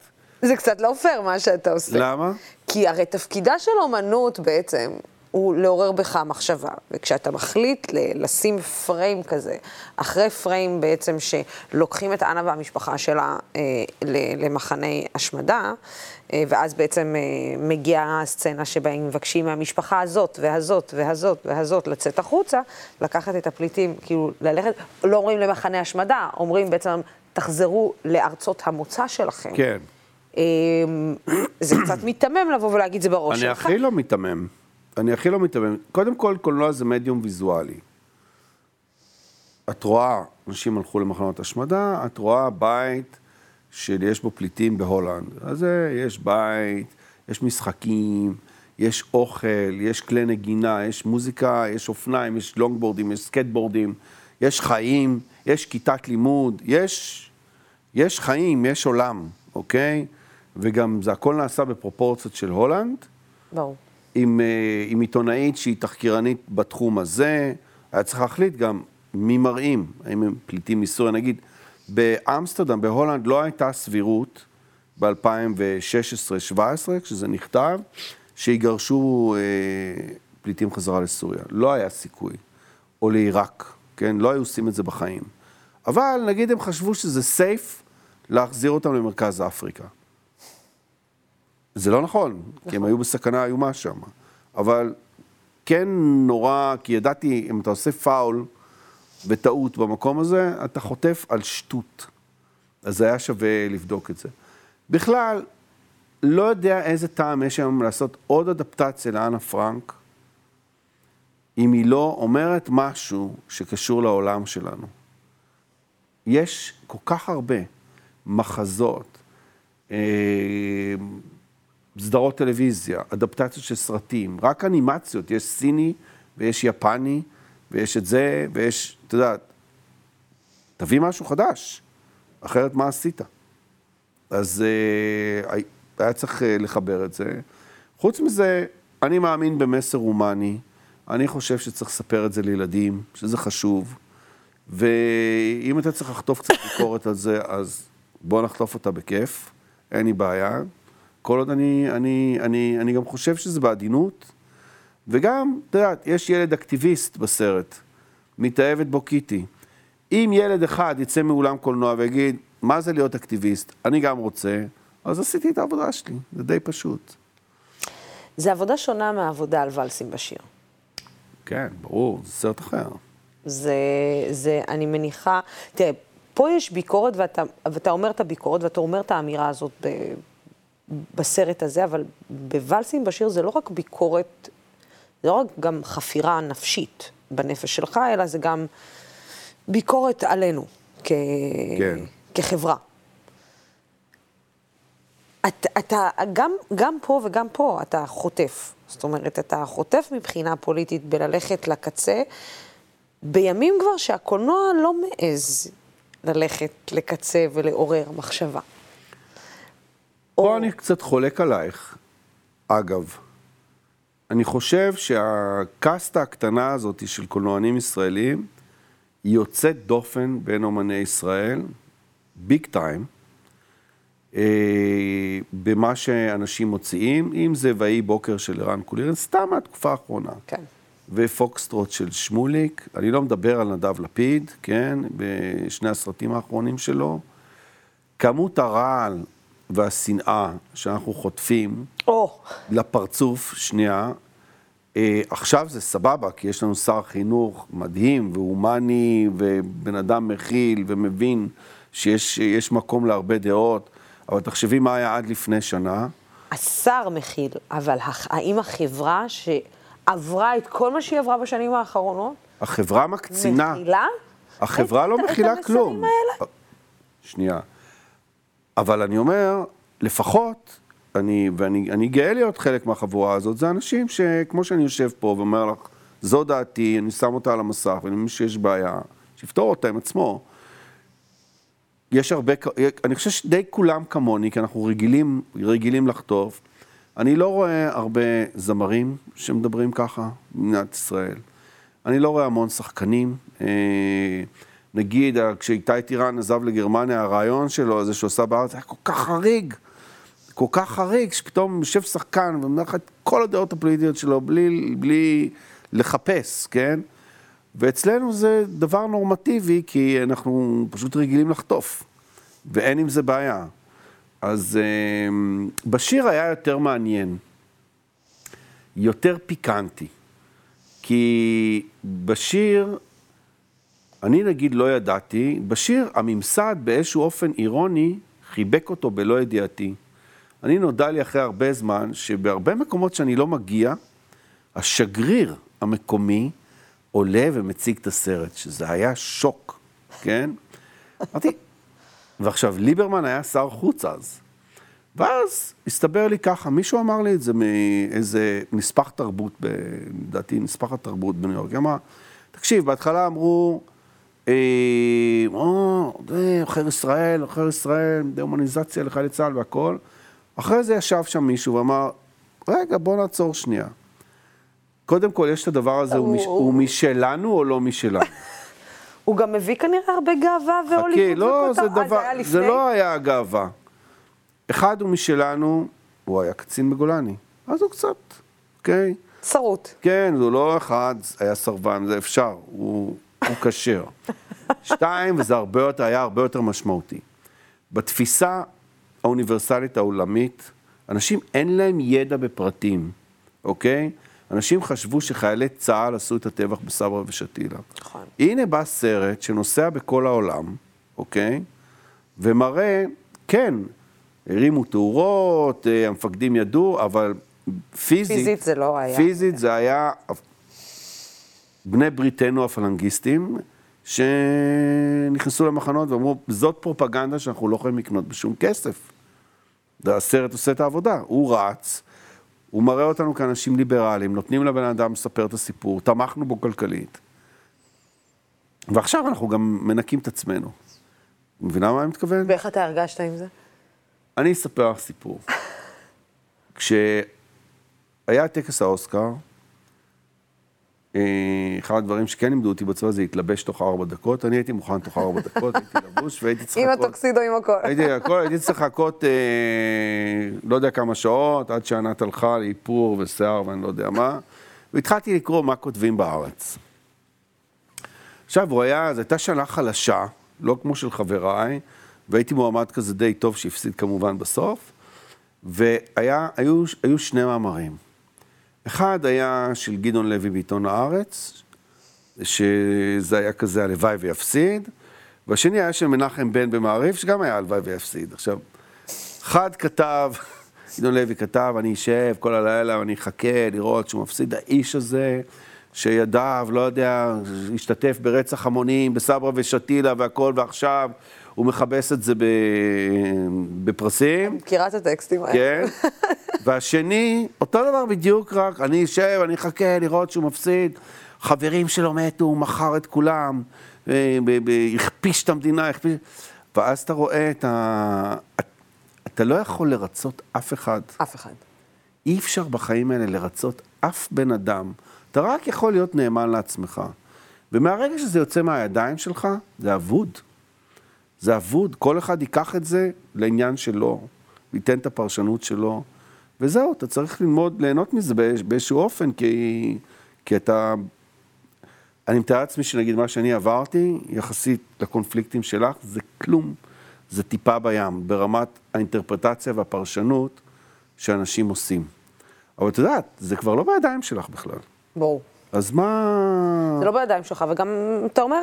זה קצת לא פייר מה שאתה עושה. למה? כי הרי תפקידה של אומנות בעצם הוא לעורר בך מחשבה. וכשאתה מחליט ל- לשים פריים כזה, אחרי פריים בעצם שלוקחים את אנה והמשפחה שלה אה, ל- למחנה השמדה, אה, ואז בעצם אה, מגיעה הסצנה שבה הם מבקשים מהמשפחה הזאת והזאת והזאת והזאת לצאת החוצה, לקחת את הפליטים, כאילו ללכת, לא אומרים למחנה השמדה, אומרים בעצם, תחזרו לארצות המוצא שלכם. כן. אמ, זה קצת מיתמם לבוא ולהגיד זה בראש אני שלך. הכי לא מיתמם. אני הכי לא מיתמם. קודם כל, קולנוע זה מדיום ויזואלי. את רואה, אנשים הלכו למחנות השמדה, את רואה בית שיש בו פליטים בהולנד. אז יש בית, יש משחקים, יש אוכל, יש כלי נגינה, יש מוזיקה, יש אופניים, יש longboardים, יש skateboardים, יש חיים, יש כיתת לימוד, יש, יש חיים, יש עולם, אוקיי? וגם זה הכל נעשה בפרופורציות של הולנד. ברור. עם, אה, עם עיתונאית שהיא תחקירנית בתחום הזה, היה צריך להחליט גם מי מראים, האם הם פליטים מסוריה. נגיד, באמסטרדם, בהולנד, לא הייתה סבירות ב-2016-2017, כשזה נכתב, שיגרשו אה, פליטים חזרה לסוריה. לא היה סיכוי. או לעיראק, כן? לא היו עושים את זה בחיים. אבל נגיד הם חשבו שזה סייף להחזיר אותם למרכז אפריקה. זה לא נכון, כי הם היו בסכנה איומה שם. אבל כן נורא, כי ידעתי, אם אתה עושה פאול וטעות במקום הזה, אתה חוטף על שטות. אז היה שווה לבדוק את זה. בכלל, לא יודע איזה טעם יש היום לעשות עוד אדפטציה לאנה פרנק, אם היא לא אומרת משהו שקשור לעולם שלנו. יש כל כך הרבה מחזות, אה, סדרות טלוויזיה, אדפטציות של סרטים, רק אנימציות, יש סיני ויש יפני ויש את זה ויש, אתה יודע, תביא משהו חדש, אחרת מה עשית? אז אה, היה צריך אה, לחבר את זה. חוץ מזה, אני מאמין במסר הומני, אני חושב שצריך לספר את זה לילדים, שזה חשוב, ואם אתה צריך לחטוף קצת ביקורת על זה, אז בוא נחטוף אותה בכיף, אין לי בעיה. כל עוד אני, אני, אני, אני גם חושב שזה בעדינות, וגם, את יודעת, יש ילד אקטיביסט בסרט, מתאהבת בו קיטי. אם ילד אחד יצא מאולם קולנוע ויגיד, מה זה להיות אקטיביסט? אני גם רוצה, אז עשיתי את העבודה שלי, זה די פשוט. זה עבודה שונה מהעבודה על ולסים בשיר. כן, ברור, זה סרט אחר. זה, זה, אני מניחה, תראה, פה יש ביקורת ואתה, ואתה אומר את הביקורת ואתה אומר את האמירה הזאת ב, בסרט הזה, אבל בוואלסים בשיר זה לא רק ביקורת, זה לא רק גם חפירה נפשית בנפש שלך, אלא זה גם ביקורת עלינו כ... כן. כחברה. אתה, אתה גם, גם פה וגם פה אתה חוטף. זאת אומרת, אתה חוטף מבחינה פוליטית בללכת לקצה, בימים כבר שהקולנוע לא מעז ללכת לקצה ולעורר מחשבה. פה אני קצת חולק עלייך. אגב, אני חושב שהקאסטה הקטנה הזאת של קולנוענים ישראלים היא יוצאת דופן בין אומני ישראל, ביג טיים, אה, במה שאנשים מוציאים, אם זה ויהי בוקר של ערן קולירן, סתם מהתקופה האחרונה. כן. ופוקסטרוט של שמוליק, אני לא מדבר על נדב לפיד, כן, בשני הסרטים האחרונים שלו. כמות הרעל והשנאה שאנחנו חוטפים או, לפרצוף, שנייה, אה, עכשיו זה סבבה, כי יש לנו שר חינוך מדהים והומני ובן אדם מכיל ומבין שיש יש מקום להרבה דעות, אבל תחשבי מה היה עד לפני שנה. השר מכיל, אבל האם החברה שעברה את כל מה שהיא עברה בשנים האחרונות, החברה מקצינה. מכילה? החברה את- לא מכילה כלום. האלה? שנייה. אבל אני אומר, לפחות, אני, ואני אני גאה להיות חלק מהחבורה הזאת, זה אנשים שכמו שאני יושב פה ואומר לך, זו דעתי, אני שם אותה על המסך, ואני מבין שיש בעיה, שיפתור אותה עם עצמו. יש הרבה, אני חושב שדי כולם כמוני, כי אנחנו רגילים, רגילים לחטוף. אני לא רואה הרבה זמרים שמדברים ככה במדינת ישראל. אני לא רואה המון שחקנים. אה, נגיד, אה, כשאיתי טירן עזב לגרמניה, הרעיון שלו, זה שהוא עשה בארץ, היה כל כך חריג. כל כך חריג, שפתאום יושב שחקן ואומר לך את כל הדעות הפוליטיות שלו בלי, בלי לחפש, כן? ואצלנו זה דבר נורמטיבי, כי אנחנו פשוט רגילים לחטוף, ואין עם זה בעיה. אז אה, בשיר היה יותר מעניין, יותר פיקנטי, כי בשיר, אני נגיד לא ידעתי, בשיר הממסד באיזשהו אופן אירוני חיבק אותו בלא ידיעתי. אני נודע לי אחרי הרבה זמן שבהרבה מקומות שאני לא מגיע, השגריר המקומי עולה ומציג את הסרט, שזה היה שוק, כן? אמרתי, ועכשיו, ליברמן היה שר חוץ אז. ואז הסתבר לי ככה, מישהו אמר לי את זה מאיזה נספח תרבות, לדעתי נספח התרבות בניו יורק, אמר, תקשיב, בהתחלה אמרו, או, זה עוכר ישראל, עוכר ישראל, דהומניזציה לחיילי צה"ל והכל. אחרי זה ישב שם מישהו ואמר, רגע, בוא נעצור שנייה. קודם כל, יש את הדבר הזה, הוא, הוא- מש, הוא- הוא משלנו או לא משלנו? הוא גם מביא כנראה הרבה גאווה והוליווד חכי, לא, זה. אה, דבר, זה לפני? לא היה גאווה. אחד הוא משלנו, הוא היה קצין בגולני, אז הוא קצת, אוקיי? שרוט. כן, הוא לא אחד, היה סרבן, זה אפשר, הוא, הוא כשר. שתיים, וזה הרבה יותר, היה הרבה יותר משמעותי. בתפיסה האוניברסלית העולמית, אנשים אין להם ידע בפרטים, אוקיי? אנשים חשבו שחיילי צה"ל עשו את הטבח בסברה ושתילה. נכון. הנה בא סרט שנוסע בכל העולם, אוקיי? ומראה, כן, הרימו תאורות, אה, המפקדים ידעו, אבל פיזית... פיזית זה לא היה. פיזית זה היה בני בריתנו הפלנגיסטים, שנכנסו למחנות ואמרו, זאת פרופגנדה שאנחנו לא יכולים לקנות בשום כסף. והסרט עושה את העבודה, הוא רץ, הוא מראה אותנו כאנשים ליברליים, נותנים לבן אדם לספר את הסיפור, תמכנו בו כלכלית. ועכשיו אנחנו גם מנקים את עצמנו. מבינה מה אני מתכוון? ואיך אתה הרגשת עם זה? אני אספר לך סיפור. כשהיה טקס האוסקר, אחד הדברים שכן לימדו אותי בצבא זה להתלבש תוך ארבע דקות. אני הייתי מוכן תוך ארבע דקות, הייתי לבוש והייתי צריך עם. הטוקסידו, עם הכל. הייתי, הכל, הייתי צריך לחכות אה, לא יודע כמה שעות, עד שענת הלכה לאיפור ושיער ואני לא יודע מה, והתחלתי לקרוא מה כותבים בארץ. עכשיו, הוא היה, זו הייתה שנה חלשה, לא כמו של חבריי, והייתי מועמד כזה די טוב שהפסיד כמובן בסוף, והיו היו שני מאמרים. אחד היה של גדעון לוי בעיתון הארץ, שזה היה כזה הלוואי ויפסיד, והשני היה של מנחם בן במעריב, שגם היה הלוואי ויפסיד. עכשיו, אחד כתב, גדעון לוי כתב, אני אשב כל הלילה ואני אחכה לראות שהוא מפסיד, האיש הזה, שידיו, לא יודע, השתתף ברצח המונים, בסברה ושתילה והכל, ועכשיו הוא מכבס את זה. בפרסים. מכירה את הטקסטים האלה. כן. והשני, אותו דבר בדיוק, רק אני אשב, אני אחכה לראות שהוא מפסיד. חברים שלו מתו, הוא מכר את כולם, אה, הכפיש את המדינה, הכפיש... ואז אתה רואה את ה... אתה לא יכול לרצות אף אחד. אף אחד. אי אפשר בחיים האלה לרצות אף בן אדם. אתה רק יכול להיות נאמן לעצמך. ומהרגע שזה יוצא מהידיים שלך, זה אבוד. זה אבוד. כל אחד ייקח את זה לעניין שלו, ייתן את הפרשנות שלו, וזהו, אתה צריך ללמוד, ליהנות מזה באיז- באיזשהו אופן, כי, כי אתה... אני מתאר לעצמי שנגיד מה שאני עברתי, יחסית לקונפליקטים שלך, זה כלום. זה טיפה בים, ברמת האינטרפרטציה והפרשנות שאנשים עושים. אבל את יודעת, זה כבר לא בידיים שלך בכלל. ברור. אז מה... זה לא בידיים שלך, וגם, אתה אומר,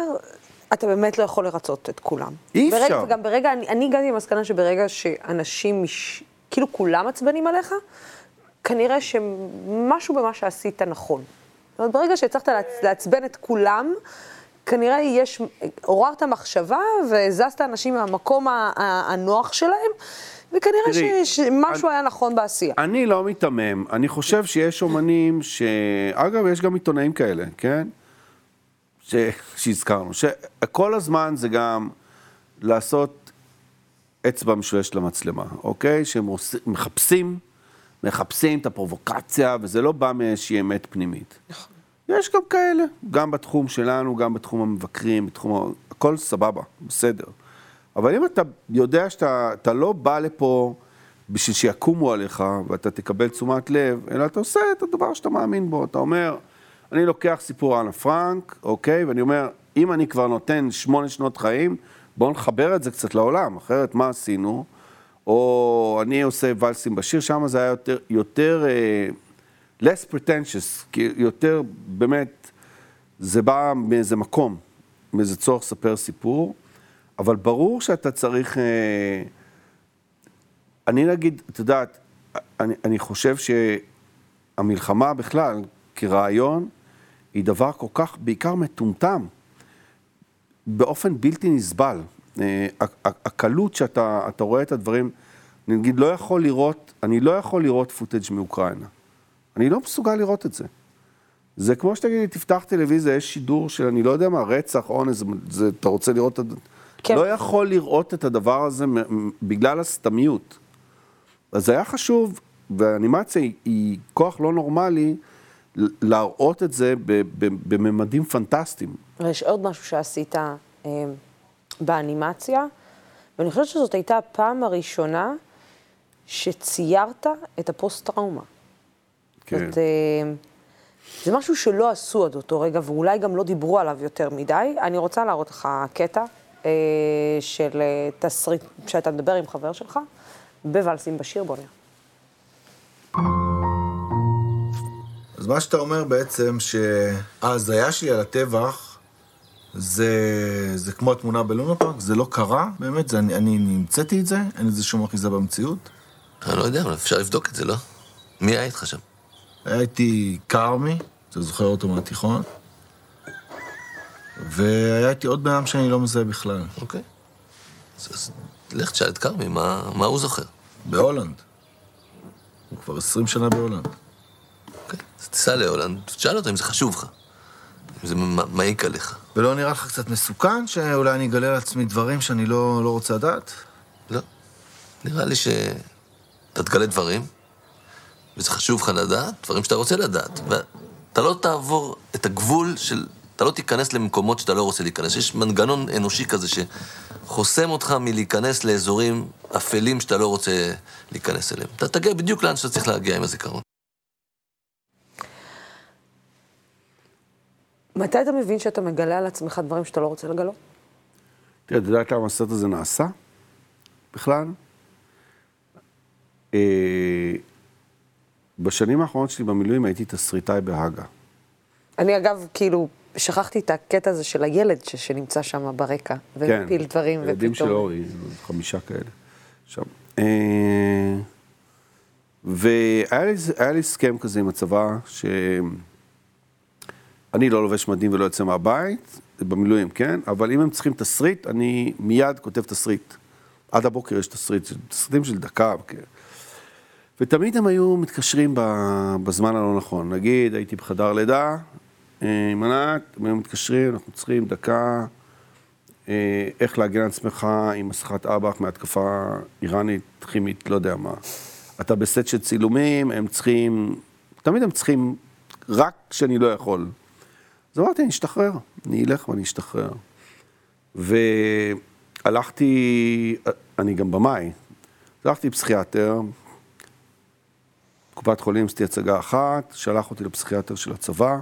אתה באמת לא יכול לרצות את כולם. אי ברגע, אפשר. וגם ברגע, אני, אני הגעתי למסקנה שברגע שאנשים, מש, כאילו כולם עצבנים עליך, כנראה שמשהו במה שעשית נכון. זאת אומרת, ברגע שהצלחת לעצ- לעצבן את כולם, כנראה יש, עוררת מחשבה והזזת אנשים מהמקום הנוח שלהם, וכנראה תראי, ש- שמשהו היה נכון בעשייה. אני לא מיתמם, אני חושב שיש אומנים ש... אגב, יש גם עיתונאים כאלה, כן? ש... שהזכרנו, שכל הזמן זה גם לעשות אצבע משולשת למצלמה, אוקיי? שהם עוש... מחפשים, מחפשים את הפרובוקציה, וזה לא בא מאיזושהי אמת פנימית. נכון. יש גם כאלה, גם בתחום שלנו, גם בתחום המבקרים, בתחום... ה- הכל סבבה, בסדר. אבל אם אתה יודע שאתה אתה לא בא לפה בשביל שיקומו עליך ואתה תקבל תשומת לב, אלא אתה עושה את הדבר שאתה מאמין בו. אתה אומר, אני לוקח סיפור אנה פרנק, אוקיי? ואני אומר, אם אני כבר נותן שמונה שנות חיים, בואו נחבר את זה קצת לעולם, אחרת מה עשינו? או אני עושה ולסים בשיר, שם זה היה יותר, יותר uh, less pretentious, כי יותר באמת, זה בא מאיזה מקום, מאיזה צורך לספר סיפור, אבל ברור שאתה צריך, uh, אני נגיד, את יודעת, אני, אני חושב שהמלחמה בכלל, כרעיון, היא דבר כל כך, בעיקר מטומטם, באופן בלתי נסבל. אה, הקלות שאתה רואה את הדברים, נגיד, לא יכול לראות, אני לא יכול לראות פוטאג' מאוקראינה. אני לא מסוגל לראות את זה. זה כמו שתגיד לי, תפתח טלוויזיה, יש שידור של, אני לא יודע מה, רצח, אונס, זה, אתה רוצה לראות את זה? כן. לא יכול לראות את הדבר הזה בגלל הסתמיות. אז זה היה חשוב, והאנימציה היא, היא כוח לא נורמלי להראות את זה בממדים פנטסטיים. יש עוד משהו שעשית אה, באנימציה, ואני חושבת שזאת הייתה הפעם הראשונה שציירת את הפוסט-טראומה. כן. זאת, אה, זה משהו שלא עשו עד אותו רגע, ואולי גם לא דיברו עליו יותר מדי. אני רוצה להראות לך קטע אה, של תסריט, שאתה מדבר עם חבר שלך, בוואלסים בשיר, בוא נראה. אז מה שאתה אומר בעצם, שההזיה שלי על הטבח, זה, זה כמו התמונה בלונה פארק, זה לא קרה, באמת, זה, אני, אני המצאתי את זה, אין לזה שום אחיזה במציאות. אני לא יודע, אבל אפשר לבדוק את זה, לא? מי היה איתך שם? היה איתי כרמי, אתה זוכר אותו מהתיכון, והיה איתי עוד בן אדם שאני לא מזהה בכלל. אוקיי. אז, אז לך תשאל את כרמי, מה, מה הוא זוכר? בהולנד. הוא כבר עשרים שנה בהולנד. אז תיסע להולנד, תשאל אותו אם זה חשוב לך. אם זה מעיק עליך. ולא נראה לך קצת מסוכן שאולי אני אגלה לעצמי דברים שאני לא, לא רוצה לדעת? לא. נראה לי שאתה תגלה דברים, וזה חשוב לך לדעת, דברים שאתה רוצה לדעת. ואתה לא תעבור את הגבול של... אתה לא תיכנס למקומות שאתה לא רוצה להיכנס. יש מנגנון אנושי כזה שחוסם אותך מלהיכנס לאזורים אפלים שאתה לא רוצה להיכנס אליהם. אתה תגיע בדיוק לאן שאתה צריך להגיע עם הזיכרון. מתי אתה מבין שאתה מגלה על עצמך דברים שאתה לא רוצה לגלות? תראה, אתה יודעת למה הסרט הזה נעשה? בכלל? אה, בשנים האחרונות שלי במילואים הייתי תסריטאי בהאגה. אני אגב, כאילו, שכחתי את הקטע הזה של הילד ש, שנמצא שם ברקע, ומפיל כן, דברים, ופתאום... ילדים של אורי, חמישה כאלה. שם. אה, והיה לי הסכם כזה עם הצבא, ש... אני לא לובש מדים ולא יוצא מהבית, במילואים, כן? אבל אם הם צריכים תסריט, אני מיד כותב תסריט. עד הבוקר יש תסריט, תסריטים של דקה. כן. ותמיד הם היו מתקשרים בזמן הלא נכון. נגיד, הייתי בחדר לידה אה, עם ענת, הם היו מתקשרים, אנחנו צריכים דקה, אה, איך להגן על עצמך עם מסכת אב"ח מהתקפה איראנית, כימית, לא יודע מה. אתה בסט של צילומים, הם צריכים, תמיד הם צריכים, רק כשאני לא יכול. אז אמרתי, אני אשתחרר, אני אלך ואני אשתחרר. והלכתי, אני גם במאי, הלכתי לפסיכיאטר, קופת חולים עשיתי הצגה אחת, שלח אותי לפסיכיאטר של הצבא,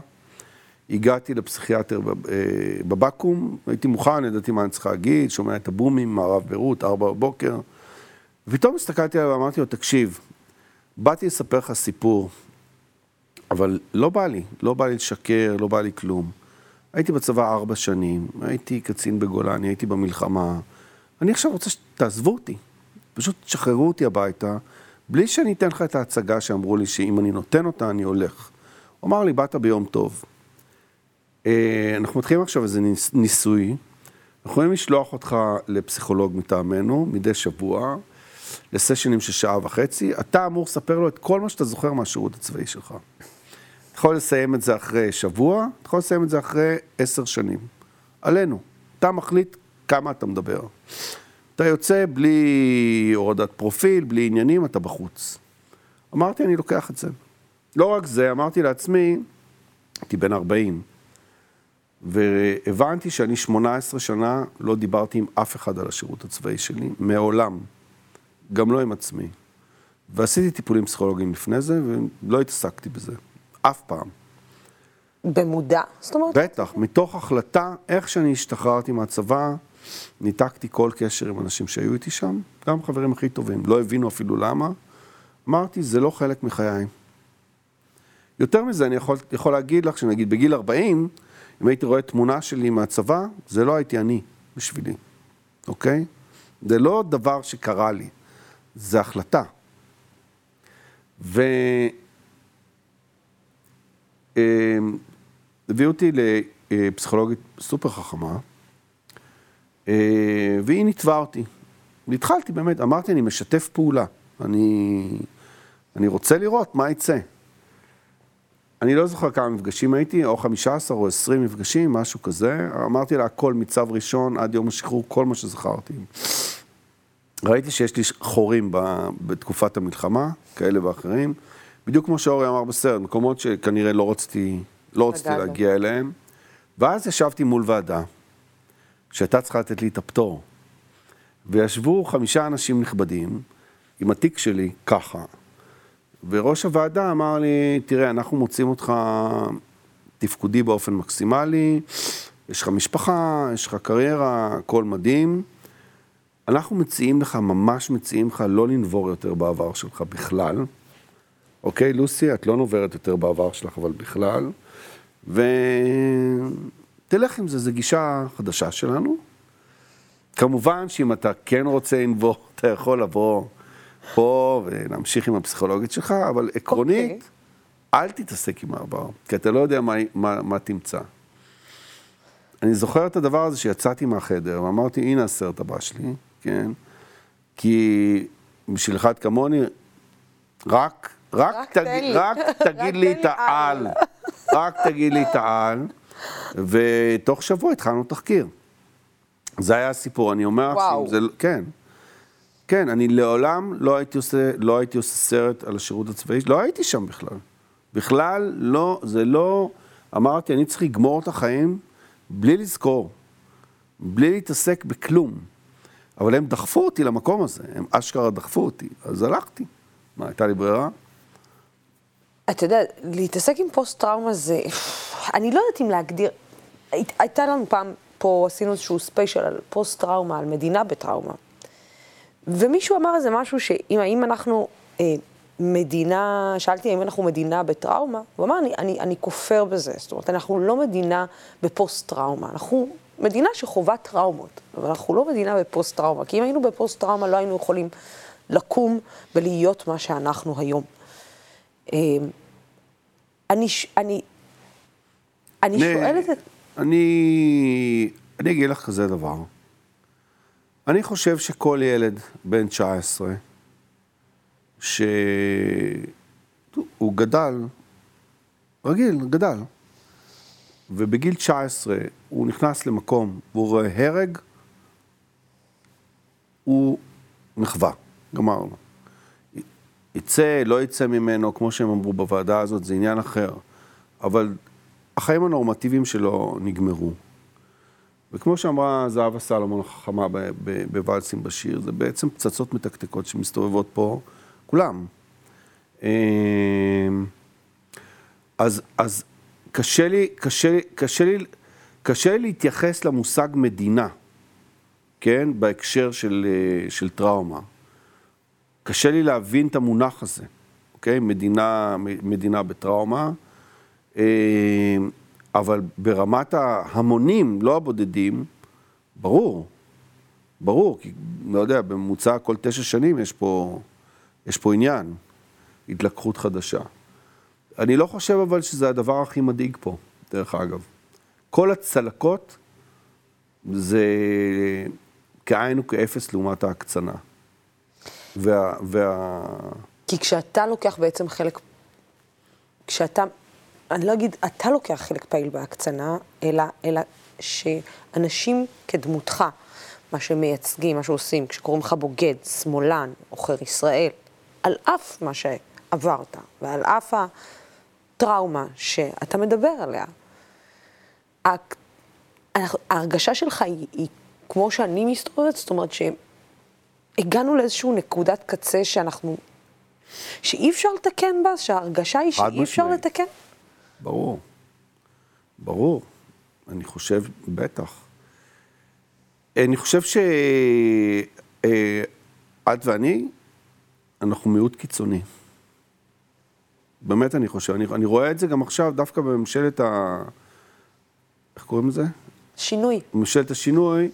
הגעתי לפסיכיאטר אה, בבקו"ם, הייתי מוכן, ידעתי מה אני צריך להגיד, שומע את הבומים, מערב ביירות, ארבע בבוקר, ופתאום הסתכלתי עליו ואמרתי לו, תקשיב, באתי לספר לך סיפור, אבל לא בא לי, לא בא לי לשקר, לא בא לי כלום. הייתי בצבא ארבע שנים, הייתי קצין בגולני, הייתי במלחמה. אני עכשיו רוצה שתעזבו אותי, פשוט תשחררו אותי הביתה, בלי שאני אתן לך את ההצגה שאמרו לי שאם אני נותן אותה, אני הולך. הוא אמר לי, באת ביום טוב. אה, אנחנו מתחילים עכשיו איזה ניסוי, אנחנו יכולים לשלוח אותך לפסיכולוג מטעמנו מדי שבוע, לסשנים של שעה וחצי, אתה אמור לספר לו את כל מה שאתה זוכר מהשירות הצבאי שלך. יכול לסיים את זה אחרי שבוע, אתה יכול לסיים את זה אחרי עשר שנים. עלינו. אתה מחליט כמה אתה מדבר. אתה יוצא בלי הורדת פרופיל, בלי עניינים, אתה בחוץ. אמרתי, אני לוקח את זה. לא רק זה, אמרתי לעצמי, הייתי בן 40, והבנתי שאני 18 שנה לא דיברתי עם אף אחד על השירות הצבאי שלי, מעולם. גם לא עם עצמי. ועשיתי טיפולים פסיכולוגיים לפני זה, ולא התעסקתי בזה. אף פעם. במודע? זאת אומרת? בטח, מתוך החלטה, איך שאני השתחררתי מהצבא, ניתקתי כל קשר עם אנשים שהיו איתי שם, גם חברים הכי טובים, לא הבינו אפילו למה. אמרתי, זה לא חלק מחיי. יותר מזה, אני יכול, יכול להגיד לך שנגיד בגיל 40, אם הייתי רואה תמונה שלי מהצבא, זה לא הייתי אני בשבילי, אוקיי? זה לא דבר שקרה לי, זה החלטה. ו... אמ, הביאו אותי לפסיכולוגית סופר חכמה, אה, והיא ניתבה אותי. והתחלתי באמת, אמרתי, אני משתף פעולה. אני, אני רוצה לראות מה יצא. אני לא זוכר כמה מפגשים הייתי, או 15 או 20 מפגשים, משהו כזה. אמרתי לה הכל מצו ראשון עד יום השחרור, כל מה שזכרתי. ראיתי שיש לי חורים בתקופת המלחמה, כאלה ואחרים. בדיוק כמו שאורי אמר בסרט, מקומות שכנראה לא רציתי, לא רציתי להגיע אליהם. ואז ישבתי מול ועדה, שהייתה צריכה לתת לי את הפטור. וישבו חמישה אנשים נכבדים, עם התיק שלי, ככה. וראש הוועדה אמר לי, תראה, אנחנו מוצאים אותך תפקודי באופן מקסימלי, יש לך משפחה, יש לך קריירה, הכל מדהים. אנחנו מציעים לך, ממש מציעים לך לא לנבור יותר בעבר שלך בכלל. אוקיי, לוסי, את לא נוברת יותר בעבר שלך, אבל בכלל. ותלך עם זה, זו גישה חדשה שלנו. כמובן שאם אתה כן רוצה לנבור, אתה יכול לבוא פה ולהמשיך עם הפסיכולוגית שלך, אבל עקרונית, okay. אוקיי. אל תתעסק עם העבר, כי אתה לא יודע מה, מה, מה תמצא. אני זוכר את הדבר הזה שיצאתי מהחדר ואמרתי, הנה הסרט הבא שלי, כן? כי בשביל אחד כמוני, רק רק, רק, תגיד, רק תגיד לי את העל. רק תגיד לי את העל. ותוך שבוע התחלנו תחקיר. זה היה הסיפור, אני אומר לך, זה, לא- כן. כן, אני לעולם לא הייתי, עושה, לא הייתי עושה סרט על השירות הצבאי, לא הייתי שם בכלל. בכלל לא, זה לא, אמרתי, אני צריך לגמור את החיים בלי לזכור, בלי להתעסק בכלום. אבל הם דחפו אותי למקום הזה, הם אשכרה דחפו אותי, אז הלכתי. מה, הייתה לי ברירה? אתה יודע, להתעסק עם פוסט-טראומה זה... אני לא יודעת אם להגדיר... הייתה לנו פעם, פה עשינו איזשהו ספיישל על פוסט-טראומה, על מדינה בטראומה. ומישהו אמר איזה משהו שאם אנחנו אה, מדינה, שאלתי האם אנחנו מדינה בטראומה, הוא אמר, אני, אני, אני כופר בזה. זאת אומרת, אנחנו לא מדינה בפוסט-טראומה, אנחנו מדינה שחווה טראומות, אבל אנחנו לא מדינה בפוסט-טראומה, כי אם היינו בפוסט-טראומה לא היינו יכולים לקום ולהיות מה שאנחנו היום. אמ, אני, אני, אני שואלת את... אני, אני אגיד לך כזה דבר. אני חושב שכל ילד בן 19, שהוא גדל, רגיל, גדל, ובגיל 19 הוא נכנס למקום והוא רואה הרג, הוא מחווה, גמרנו. יצא, לא יצא ממנו, כמו שהם אמרו בוועדה הזאת, זה עניין אחר. אבל החיים הנורמטיביים שלו נגמרו. וכמו שאמרה זהבה סלומון החכמה בוואלסים בשיר, זה בעצם פצצות מתקתקות שמסתובבות פה, כולם. אמ, אז, אז קשה לי, קשה, קשה לי, קשה לי להתייחס למושג מדינה, כן? בהקשר של, של טראומה. קשה לי להבין את המונח הזה, אוקיי? מדינה, מדינה בטראומה, אה, אבל ברמת ההמונים, לא הבודדים, ברור, ברור, כי, לא יודע, בממוצע כל תשע שנים יש פה, יש פה עניין, התלקחות חדשה. אני לא חושב אבל שזה הדבר הכי מדאיג פה, דרך אגב. כל הצלקות זה כאין וכאפס לעומת ההקצנה. וה, וה... כי כשאתה לוקח בעצם חלק, כשאתה, אני לא אגיד, אתה לוקח חלק פעיל בהקצנה, אלא, אלא שאנשים כדמותך, מה שמייצגים, מה שעושים, כשקוראים לך בוגד, שמאלן, עוכר ישראל, על אף מה שעברת, ועל אף הטראומה שאתה מדבר עליה, ההרגשה שלך היא, היא כמו שאני מסתובבת, זאת אומרת ש... הגענו לאיזושהי נקודת קצה שאנחנו שאי אפשר לתקן בה? שההרגשה היא שאי אפשר משמעית. לתקן? ברור. ברור. אני חושב, בטח. אני חושב שאת ואני, אנחנו מיעוט קיצוני. באמת אני חושב. אני, אני רואה את זה גם עכשיו, דווקא בממשלת ה... איך קוראים לזה? שינוי. ממשלת השינוי, אה,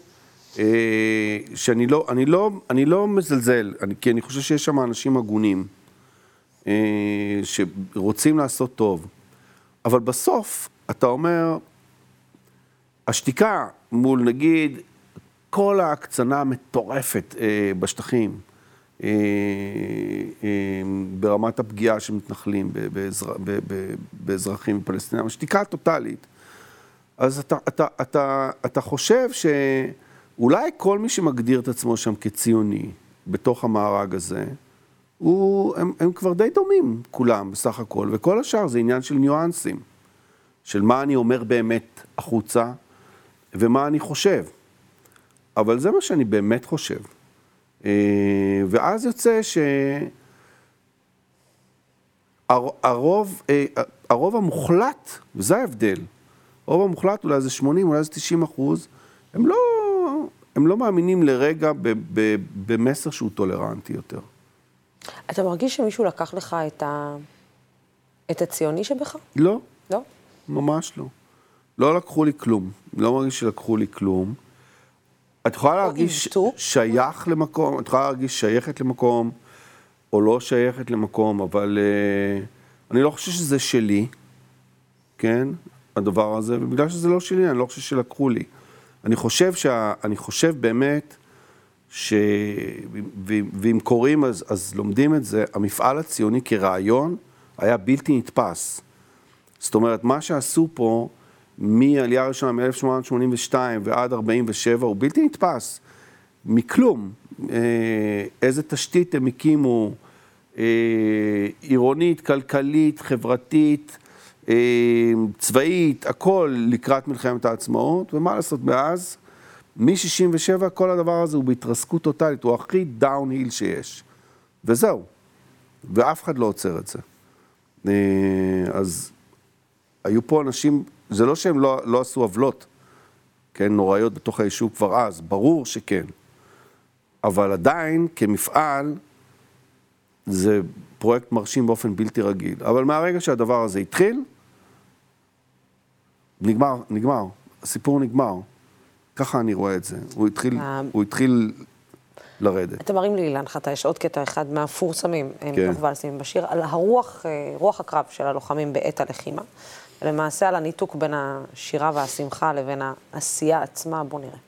שאני לא, אני לא, אני לא מזלזל, אני, כי אני חושב שיש שם אנשים הגונים, אה, שרוצים לעשות טוב, אבל בסוף אתה אומר, השתיקה מול נגיד כל ההקצנה המטורפת אה, בשטחים, אה, אה, ברמת הפגיעה של מתנחלים באזר, באזרחים פלסטינים, השתיקה הטוטאלית. אז אתה, אתה, אתה, אתה חושב שאולי כל מי שמגדיר את עצמו שם כציוני, בתוך המארג הזה, הוא, הם, הם כבר די דומים, כולם, בסך הכל, וכל השאר זה עניין של ניואנסים, של מה אני אומר באמת החוצה, ומה אני חושב. אבל זה מה שאני באמת חושב. אה, ואז יוצא ש... הר- הרוב, אה, הרוב המוחלט, וזה ההבדל, הרוב המוחלט, אולי זה 80, אולי זה 90 אחוז, הם לא, הם לא מאמינים לרגע ב, ב, במסר שהוא טולרנטי יותר. אתה מרגיש שמישהו לקח לך את, ה... את הציוני שבך? לא, לא? ממש לא. לא לקחו לי כלום. לא מרגיש שלקחו לי כלום. את יכולה להרגיש עיוותו? שייך למקום, את יכולה להרגיש שייכת למקום, או לא שייכת למקום, אבל uh, אני לא חושב שזה שלי, כן, הדבר הזה, ובגלל שזה לא שלי, אני לא חושב שלקחו לי. אני חושב, שה, אני חושב באמת, ש... ואם קוראים אז, אז לומדים את זה, המפעל הציוני כרעיון היה בלתי נתפס. זאת אומרת, מה שעשו פה מהעלייה הראשונה מ-1882 ועד 47' הוא בלתי נתפס. מכלום. אה, איזה תשתית הם הקימו, אה, עירונית, כלכלית, חברתית, צבאית, הכל לקראת מלחמת העצמאות, ומה לעשות, מאז, מ-67' כל הדבר הזה הוא בהתרסקות טוטאלית, הוא הכי דאון-היל שיש. וזהו. ואף אחד לא עוצר את זה. אה, אז היו פה אנשים, זה לא שהם לא, לא עשו עוולות, כן, נוראיות בתוך היישוב כבר אז, ברור שכן. אבל עדיין, כמפעל, זה פרויקט מרשים באופן בלתי רגיל. אבל מהרגע שהדבר הזה התחיל, נגמר, נגמר. הסיפור נגמר. ככה אני רואה את זה. הוא התחיל, אה, הוא התחיל לרדת. אתה מרים לי, אילן חטא, יש עוד קטע אחד מהמפורסמים, כן. כן. מתוך ואלסים בשיר, על הרוח, אה, רוח הקרב של הלוחמים בעת הלחימה. למעשה על הניתוק בין השירה והשמחה לבין העשייה עצמה, בוא נראה.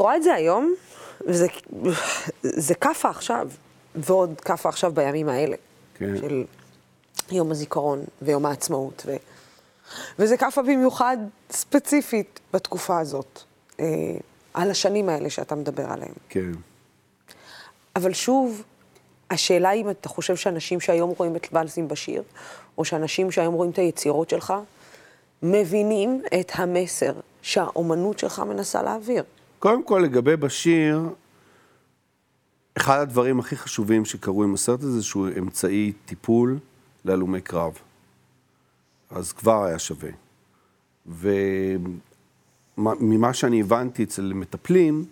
רואה את זה היום, וזה זה כאפה עכשיו, ועוד כאפה עכשיו בימים האלה. כן. של יום הזיכרון ויום העצמאות. ו... וזה כאפה במיוחד ספציפית בתקופה הזאת, אה, על השנים האלה שאתה מדבר עליהן. כן. אבל שוב, השאלה היא אם אתה חושב שאנשים שהיום רואים את ואלסים בשיר, או שאנשים שהיום רואים את היצירות שלך, מבינים את המסר שהאומנות שלך מנסה להעביר. קודם כל, לגבי בשיר, אחד הדברים הכי חשובים שקרו עם הסרט הזה, שהוא אמצעי טיפול להלומי קרב. אז כבר היה שווה. וממה שאני הבנתי אצל מטפלים,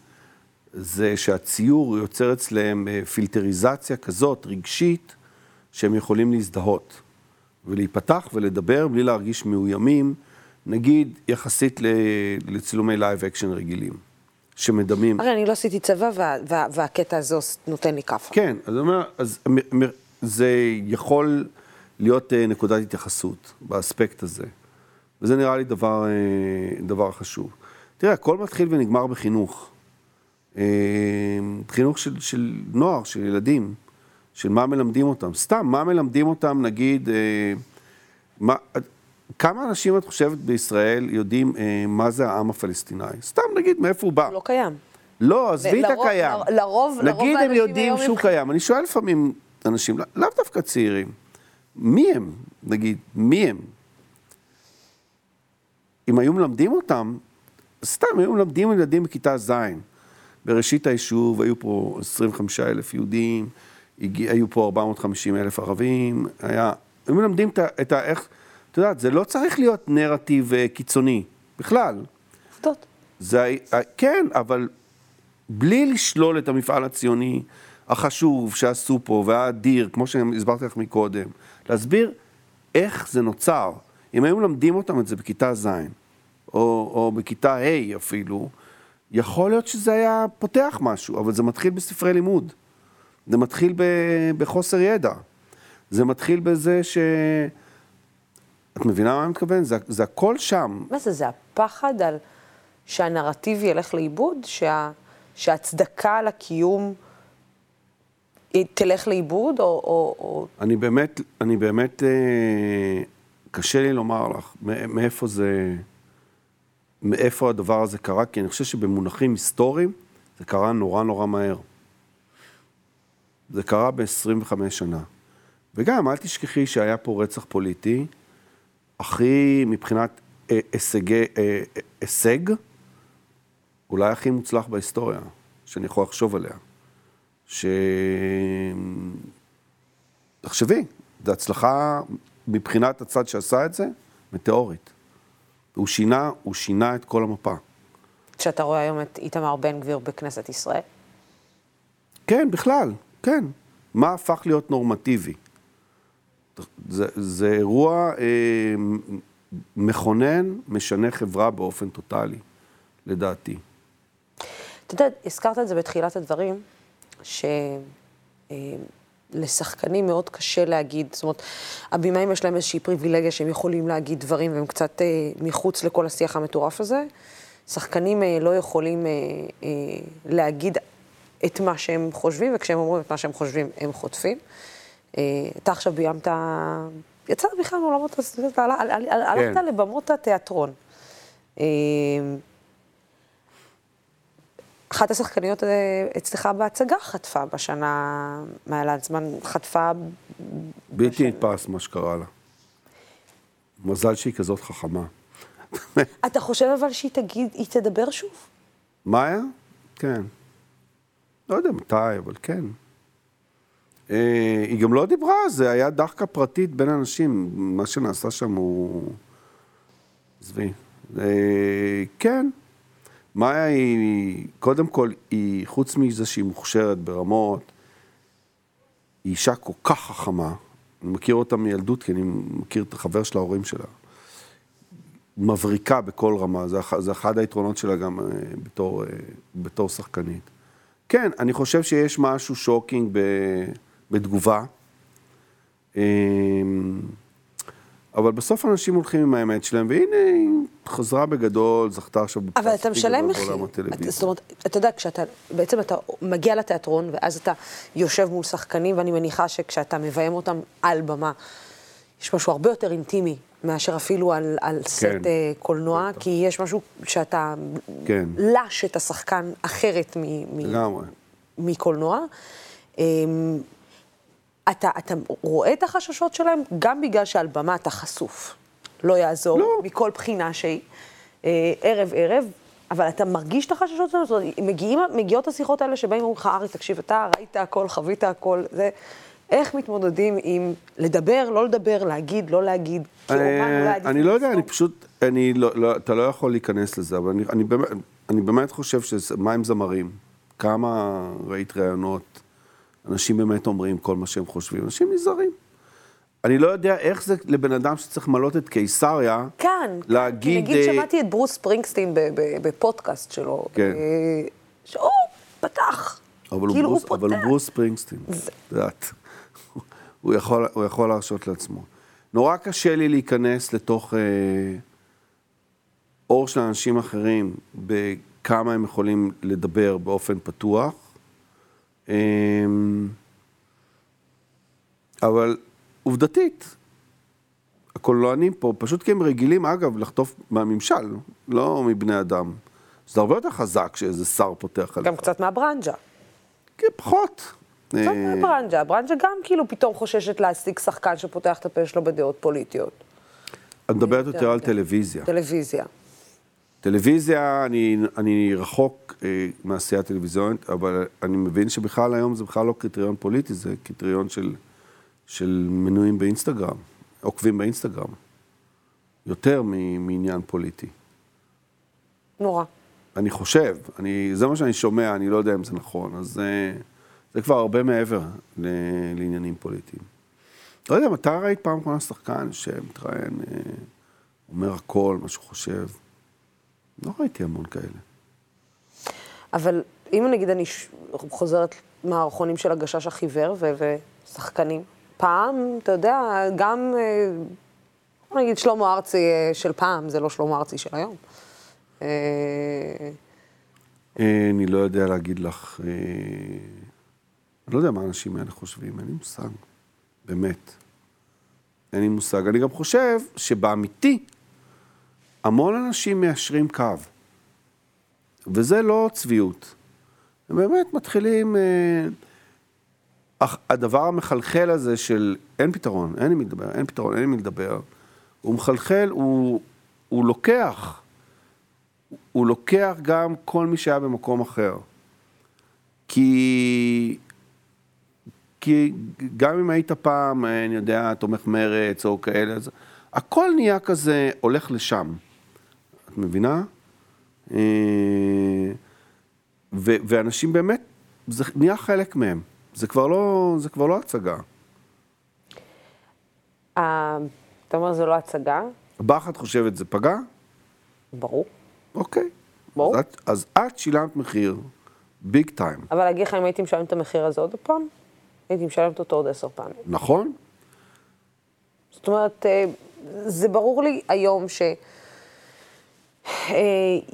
זה שהציור יוצר אצלם אה, פילטריזציה כזאת, רגשית, שהם יכולים להזדהות ולהיפתח ולדבר בלי להרגיש מאוימים, נגיד יחסית לצילומי live action רגילים, שמדמים. הרי אני לא עשיתי צבא, וה, וה, והקטע הזה נותן לי כאפה. כן, אז אני אומר, אז מ- מ- זה יכול להיות אה, נקודת התייחסות באספקט הזה, וזה נראה לי דבר, אה, דבר חשוב. תראה, הכל מתחיל ונגמר בחינוך. אה, חינוך של, של נוער, של ילדים, של מה מלמדים אותם. סתם, מה מלמדים אותם, נגיד, אה, מה, כמה אנשים את חושבת בישראל יודעים אה, מה זה העם הפלסטיני? סתם, נגיד, מאיפה הוא בא? הוא לא קיים. לא, עזבי את לרוב- הקיים. לרוב- לרוב נגיד הם האנשים יודעים היום שהוא הם- קיים. אני שואל לפעמים אנשים, לא- לאו דווקא צעירים, מי הם? נגיד, מי הם? אם היו מלמדים אותם, סתם היו מלמדים ילדים בכיתה ז', בראשית היישוב היו פה 25 אלף יהודים, היו פה 450 אלף ערבים, היה, היו מלמדים את. את ה איך, את יודעת, זה לא צריך להיות נרטיב אה, קיצוני, בכלל. עובדות. זה, כן, אבל בלי לשלול את המפעל הציוני החשוב שעשו פה, והאדיר, כמו שהסברתי לך מקודם, להסביר איך זה נוצר. אם היו מלמדים אותם את זה בכיתה ז', או, או בכיתה ה' אפילו, יכול להיות שזה היה פותח משהו, אבל זה מתחיל בספרי לימוד. זה מתחיל ב, בחוסר ידע. זה מתחיל בזה ש... את מבינה מה אני מתכוון? זה, זה הכל שם. מה זה, זה הפחד על שהנרטיב ילך לאיבוד? שה, שההצדקה לקיום תלך לאיבוד? או, או, או... אני באמת, אני באמת, אה, קשה לי לומר לך מא- מאיפה זה, מאיפה הדבר הזה קרה, כי אני חושב שבמונחים היסטוריים זה קרה נורא נורא מהר. זה קרה ב-25 שנה. וגם, אל תשכחי שהיה פה רצח פוליטי, הכי, מבחינת אה, הישגי, אה, אה, הישג, אולי הכי מוצלח בהיסטוריה, שאני יכול לחשוב עליה. ש... תחשבי, זו הצלחה מבחינת הצד שעשה את זה, מטאורית. הוא שינה, הוא שינה את כל המפה. כשאתה רואה היום את איתמר בן גביר בכנסת ישראל? כן, בכלל, כן. מה הפך להיות נורמטיבי? זה, זה אירוע אה, מכונן, משנה חברה באופן טוטאלי, לדעתי. אתה יודע, הזכרת את זה בתחילת הדברים, שלשחקנים מאוד קשה להגיד, זאת אומרת, הבימאים יש להם איזושהי פריבילגיה שהם יכולים להגיד דברים והם קצת אה, מחוץ לכל השיח המטורף הזה. שחקנים אה, לא יכולים אה, אה, להגיד את מה שהם חושבים, וכשהם אומרים את מה שהם חושבים, הם חוטפים. אה, אתה עכשיו ביימת, יצאת בכלל מעולמות, הלכת לבמות התיאטרון. אה, אחת השחקניות אה, אצלך בהצגה חטפה בשנה, מאיה לנצמן חטפה... בלתי נתפס מה שקרה לה. מזל שהיא כזאת חכמה. אתה חושב אבל שהיא תגיד, היא תדבר שוב? מאיה? כן. לא יודע מתי, אבל כן. אה, היא גם לא דיברה, זה היה דחקה פרטית בין אנשים. מה שנעשה שם הוא... עזבי. אה, כן. מאיה היא, קודם כל, היא, חוץ מזה שהיא מוכשרת ברמות, היא אישה כל כך חכמה. אני מכיר אותה מילדות, כי אני מכיר את החבר של ההורים שלה. מבריקה בכל רמה, זה, זה אחד היתרונות שלה גם אה, בתור, בתור שחקנית. כן, אני חושב שיש משהו shocking ב, בתגובה, אה, אבל בסוף אנשים הולכים עם האמת שלהם, והנה היא חזרה בגדול, זכתה עכשיו בפרס אבל אתה משלם מחיר. הטלוויזיה. זאת אומרת, אתה יודע, כשאתה, בעצם אתה מגיע לתיאטרון, ואז אתה יושב מול שחקנים, ואני מניחה שכשאתה מביים אותם על במה, יש משהו הרבה יותר אינטימי מאשר אפילו על, על סט אה, קולנוע, כי יש משהו שאתה כן. לש את השחקן אחרת מ, מ, לגמרי. מקולנוע. אמ, אתה, אתה רואה את החששות שלהם גם בגלל שעל במה אתה חשוף. לא יעזור, לא. מכל בחינה שהיא, אה, ערב ערב, אבל אתה מרגיש את החששות שלהם, זאת אומרת, מגיעים, מגיעות השיחות האלה שבאים ואומרים לך, ארי, תקשיב, אתה ראית הכל, חווית הכל, זה... איך מתמודדים עם לדבר, לא לדבר, להגיד, לא להגיד? כאומן אה, אולי עדיף אני לא יודע. אני פשוט, אני לא, לא, אתה לא יכול להיכנס לזה, אבל אני, אני, באמת, אני באמת חושב שמים זמרים, כמה ראית ראיונות, אנשים באמת אומרים כל מה שהם חושבים, אנשים נזהרים. אני לא יודע איך זה לבן אדם שצריך למלות את קיסריה, כאן, להגיד... נגיד אה, שמעתי את ברוס ב- בפודקאסט שלו, כן. אה, שהוא פתח, אבל כאילו ברוס, הוא אבל הוא פותח. ברוס ספרינגסטין, את יודעת. הוא יכול, הוא יכול להרשות לעצמו. נורא קשה לי להיכנס לתוך אה, אור של אנשים אחרים, בכמה הם יכולים לדבר באופן פתוח. אה, אבל עובדתית, הקולנוענים פה, פשוט כי הם רגילים, אגב, לחטוף מהממשל, לא מבני אדם. זה הרבה יותר חזק שאיזה שר פותח עליך. גם קצת מהברנז'ה. כן, פחות. קצת אה, מהברנז'ה. הברנז'ה גם כאילו פתאום חוששת להשיג שחקן שפותח את הפה שלו בדעות פוליטיות. את מדברת יותר על. טלוויזיה. טלוויזיה. טלוויזיה, אני, אני רחוק אה, מעשייה טלוויזיונית, אבל אני מבין שבכלל היום זה בכלל לא קריטריון פוליטי, זה קריטריון של, של מנויים באינסטגרם, עוקבים באינסטגרם. יותר מ- מעניין פוליטי. נורא. אני חושב, אני, זה מה שאני שומע, אני לא יודע אם זה נכון, אז אה, זה כבר הרבה מעבר ל, לעניינים פוליטיים. לא יודע, מתי ראית פעם אחרונה שחקן שמתראיין, אה, אומר הכל, מה שהוא חושב? לא ראיתי המון כאלה. אבל אם נגיד אני חוזרת מערכונים של הגשש החיוור ו- ושחקנים, פעם, אתה יודע, גם, אה, נגיד שלמה ארצי אה, של פעם, זה לא שלמה ארצי של היום. אה, אני לא יודע להגיד לך, אני לא יודע מה האנשים האלה חושבים, אין לי מושג, באמת. אין לי מושג. אני גם חושב שבאמיתי, המון אנשים מיישרים קו, וזה לא צביעות. הם באמת מתחילים... אה, אך הדבר המחלחל הזה של אין פתרון, אין עם מי לדבר, אין פתרון, אין עם מי לדבר, הוא מחלחל, הוא, הוא לוקח, הוא לוקח גם כל מי שהיה במקום אחר. כי, כי גם אם היית פעם, אה, אני יודע, תומך מרץ או כאלה, אז הכל נהיה כזה, הולך לשם. את מבינה? אה, ו- ואנשים באמת, זה נהיה חלק מהם. זה כבר לא, זה כבר לא הצגה. אה, אתה אומר זה לא הצגה, בך את חושבת זה פגע? ברור. אוקיי. ברור. אז את, אז את שילמת מחיר, ביג טיים, אבל להגיד לך אם הייתי משלמת את המחיר הזה עוד פעם, הייתי משלמת אותו עוד עשר פעמים. נכון? זאת אומרת, אה, זה ברור לי היום ש... אה,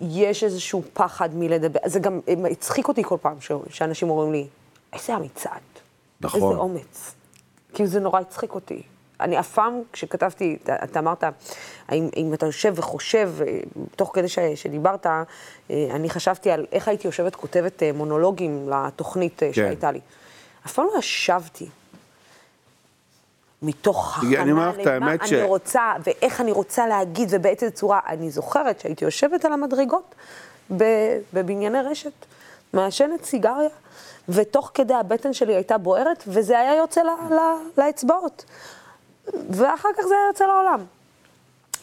יש איזשהו פחד מלדבר, זה גם אה, הצחיק אותי כל פעם ש... שאנשים אומרים לי, איזה אמיצת, נכון. איזה אומץ. כאילו זה נורא הצחיק אותי. אני אף פעם, כשכתבתי, אתה, אתה אמרת, האם, אם אתה יושב וחושב, אה, תוך כדי ש, שדיברת, אה, אני חשבתי על איך הייתי יושבת כותבת אה, מונולוגים לתוכנית אה, שהייתה לי. אף פעם לא ישבתי מתוך הכנה למה אני ש- רוצה, ואיך אני רוצה להגיד, ובאיזה צורה. אני זוכרת שהייתי יושבת על המדרגות בבנייני רשת, מעשנת סיגריה, ותוך כדי הבטן שלי הייתה בוערת, וזה היה יוצא ל- ל- לאצבעות. ואחר כך זה היה יוצא לעולם.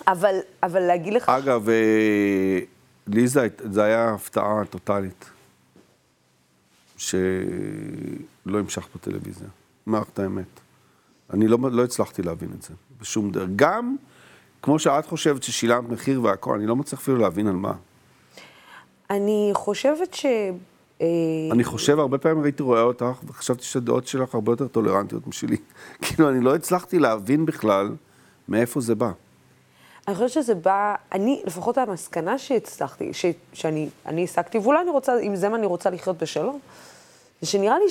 אבל, אבל להגיד לך... אגב, אה, לי זה, היה הפתעה טוטאלית, שלא המשכת בטלוויזיה. אומר את האמת. אני לא, לא הצלחתי להבין את זה בשום דרך. גם, כמו שאת חושבת ששילמת מחיר והכל, אני לא מצליח אפילו להבין על מה. אני חושבת ש... אה, אני חושב, הרבה פעמים הייתי רואה אותך, וחשבתי שהדעות שלך הרבה יותר טולרנטיות משלי. כאילו, אני לא הצלחתי להבין בכלל מאיפה זה בא. אני חושבת שזה בא, אני, לפחות המסקנה שהצלחתי, ש, שאני אני הסקתי, ואולי אני רוצה, עם זה אני רוצה לחיות בשלום, זה שנראה לי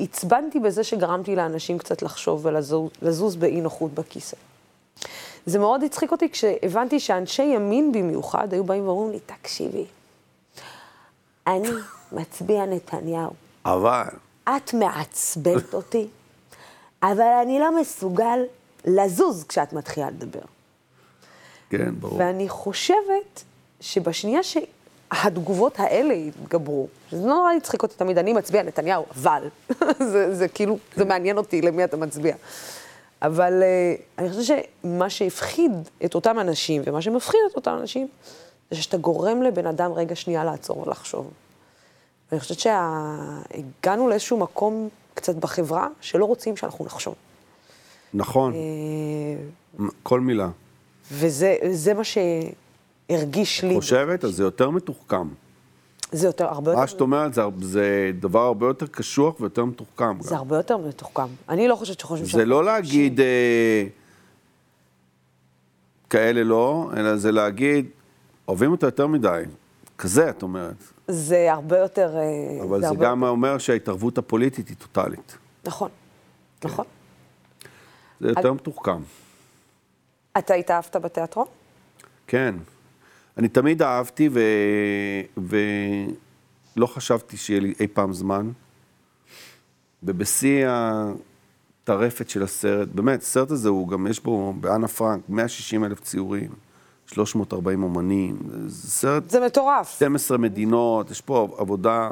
שעצבנתי בזה שגרמתי לאנשים קצת לחשוב ולזוז לזוז באי נוחות בכיסא. זה מאוד הצחיק אותי כשהבנתי שאנשי ימין במיוחד היו באים ואומרים לי, תקשיבי, אני מצביע נתניהו. אבל, את מעצבנת אותי, אבל אני לא מסוגל לזוז כשאת מתחילה לדבר. כן, ברור. ואני חושבת שבשנייה שהתגובות האלה יתגברו, שזה לא נורא הצחיק אותי תמיד, אני מצביע נתניהו, אבל, זה, זה כאילו, זה מעניין אותי למי אתה מצביע. אבל uh, אני חושבת שמה שהפחיד את אותם אנשים, ומה שמפחיד את אותם אנשים, זה שאתה גורם לבן אדם רגע שנייה לעצור ולחשוב. ואני חושבת שהגענו לאיזשהו מקום קצת בחברה שלא רוצים שאנחנו נחשוב. נכון, אה, כל מילה. וזה זה מה שהרגיש לי. חושבת? אז זה יותר מתוחכם. זה יותר, הרבה מה יותר, שאת אומרת זה, זה דבר הרבה יותר קשוח ויותר מתוחכם. זה גם. הרבה יותר מתוחכם. אני לא חושבת שחושבים זה לא להגיד אה, כאלה לא, אלא זה להגיד, אוהבים אותה יותר מדי. כזה, את אומרת. זה הרבה יותר... אה, אבל זה הרבה גם אומר שההתערבות הפוליטית היא טוטאלית. נכון, נכון. זה יותר מתוחכם. אתה התאהבת בתיאטרון? כן. אני תמיד אהבתי ו... ולא חשבתי שיהיה לי אי פעם זמן. ובשיא הטרפת של הסרט, באמת, הסרט הזה הוא גם, יש בו, באנה פרנק, 160 אלף ציורים, 340 אומנים, זה סרט זה מטורף. 12 מדינות, יש פה עבודה,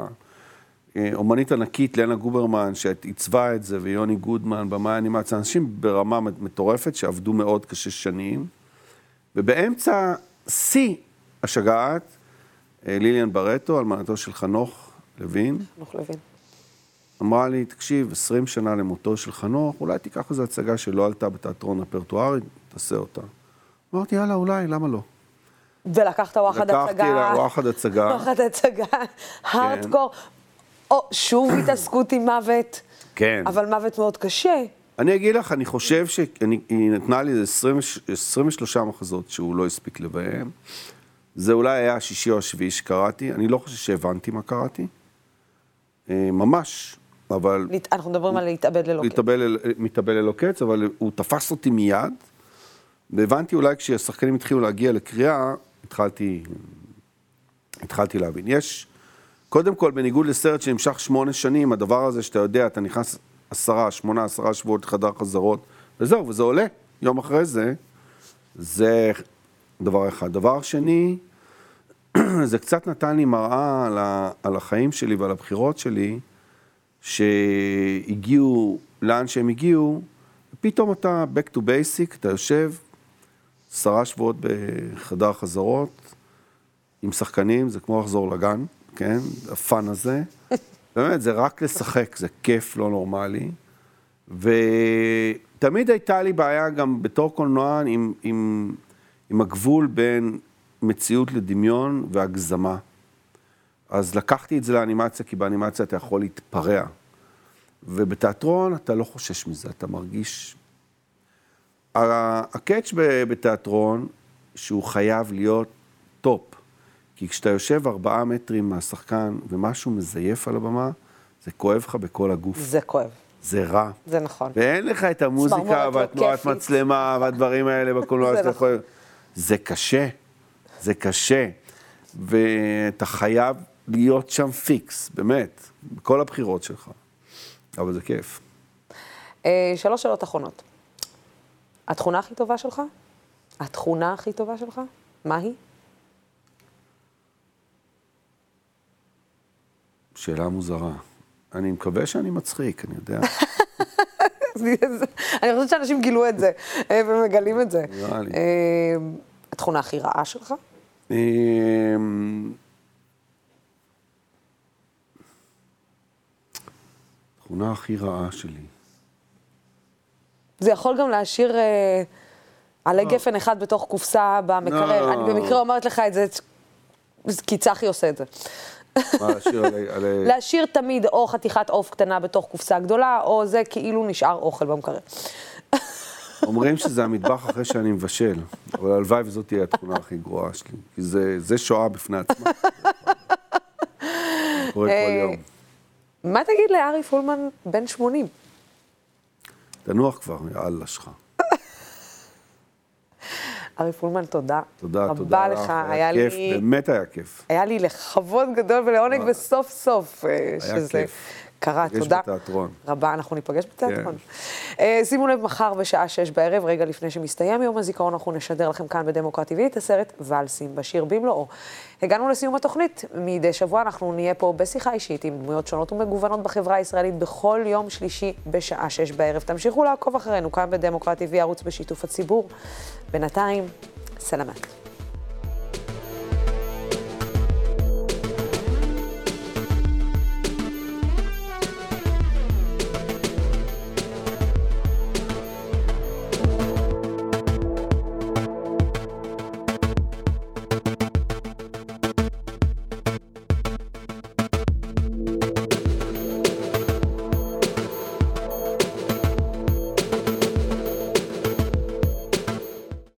אה, אומנית ענקית, לנה גוברמן, שעיצבה את זה, ויוני גודמן, במאי אנימציה, אנשים ברמה מטורפת שעבדו מאוד קשה שנים. ובאמצע שיא השגעת, אה, ליליאן ברטו, אלמנתו של חנוך לוין, חנוך לוין. אמרה לי, תקשיב, 20 שנה למותו של חנוך, אולי תיקח איזו הצגה שלא עלתה בתיאטרון רפרטוארי, תעשה אותה. אמרתי, יאללה, אולי, למה לא? ולקחת וואחד הצגה. לקחתי וואחד הצגה. וואחד הצגה, הארדקור. או, שוב התעסקות עם מוות, כן. אבל מוות מאוד קשה. אני אגיד לך, אני חושב שהיא נתנה לי איזה 20 23 מחזות שהוא לא הספיק לביים. זה אולי היה השישי או השביעי שקראתי, אני לא חושב שהבנתי מה קראתי. אה, ממש, אבל אנחנו מדברים על להתאבד ללא קץ. להתאבל אל- מתאבל ללא קץ, אבל הוא תפס אותי מיד, והבנתי אולי כשהשחקנים התחילו להגיע לקריאה, התחלתי, התחלתי להבין. יש, קודם כל, בניגוד לסרט שנמשך שמונה שנים, הדבר הזה שאתה יודע, אתה נכנס עשרה, שמונה, עשרה שבועות לחדר חזרות, וזהו, וזה עולה. יום אחרי זה, זה דבר אחד. דבר שני, זה קצת נתן לי מראה על, ה, על החיים שלי ועל הבחירות שלי, שהגיעו לאן שהם הגיעו, ופתאום אתה back to basic, אתה יושב עשרה שבועות בחדר חזרות עם שחקנים, זה כמו לחזור לגן, כן? הפאן הזה. באמת, זה רק לשחק, זה כיף לא נורמלי. ותמיד הייתה לי בעיה גם בתור קולנוען עם, עם, עם הגבול בין מציאות לדמיון והגזמה. אז לקחתי את זה לאנימציה, כי באנימציה אתה יכול להתפרע. ובתיאטרון אתה לא חושש מזה, אתה מרגיש... ה catch בתיאטרון, שהוא חייב להיות top. כי כשאתה יושב ארבעה מטרים מהשחקן ומשהו מזייף על הבמה, זה כואב לך בכל הגוף. זה כואב, זה רע. זה נכון. ואין לך את המוזיקה לא והתנועת כיפית. מצלמה והדברים האלה בקולנוע זה שאתה נכון. יכול... זה קשה, זה קשה. ואתה חייב להיות שם פיקס, באמת, בכל הבחירות שלך. אבל זה כיף. אה, שלוש שאלות אחרונות. התכונה הכי טובה שלך? התכונה הכי טובה שלך? מה היא? שאלה מוזרה. אני מקווה שאני מצחיק, אני יודע. אני חושבת שאנשים גילו את זה, אה, ומגלים את זה. נראה לי. אה, התכונה הכי רעה שלך? אמ, תכונה הכי רעה שלי. זה יכול גם להשאיר אה, עלי גפן אחד בתוך קופסה במקרר. לא. אני במקרה אומרת לך את זה, כי צחי עושה את זה. מה, להשאיר עלי... להשאיר תמיד או חתיכת עוף קטנה בתוך קופסה גדולה, או זה כאילו נשאר אוכל במקרר. אומרים שזה המטבח אחרי שאני מבשל, אבל הלוואי וזאת תהיה התכונה הכי גרועה שלי, כי זה, זה שואה בפני עצמה. קורה כל יום. מה תגיד לארי פולמן בן 80? תנוח כבר, יאללה שלך. ארי פולמן, תודה. תודה, רבה תודה לך. לך, היה היה כיף, לי... באמת היה כיף. היה לי לכבוד גדול ולעונג, וסוף סוף אה, היה שזה כיף. קרה, תודה. בתיאטרון. רבה, אנחנו ניפגש בתיאטרון. כן. אה, שימו לב, מחר בשעה שש בערב, רגע לפני שמסתיים יום הזיכרון, אנחנו נשדר לכם כאן בדמוקרט TV את הסרט ואלסים בשיר במלואו. הגענו לסיום התוכנית. מדי שבוע אנחנו נהיה פה בשיחה אישית עם דמויות שונות ומגוונות בחברה הישראלית בכל יום שלישי בשעה שש בערב. תמשיכו לעקוב אחרינו כאן בדמוקרט TV, ערוץ בשיתוף הציבור. בינתיים, סלמת.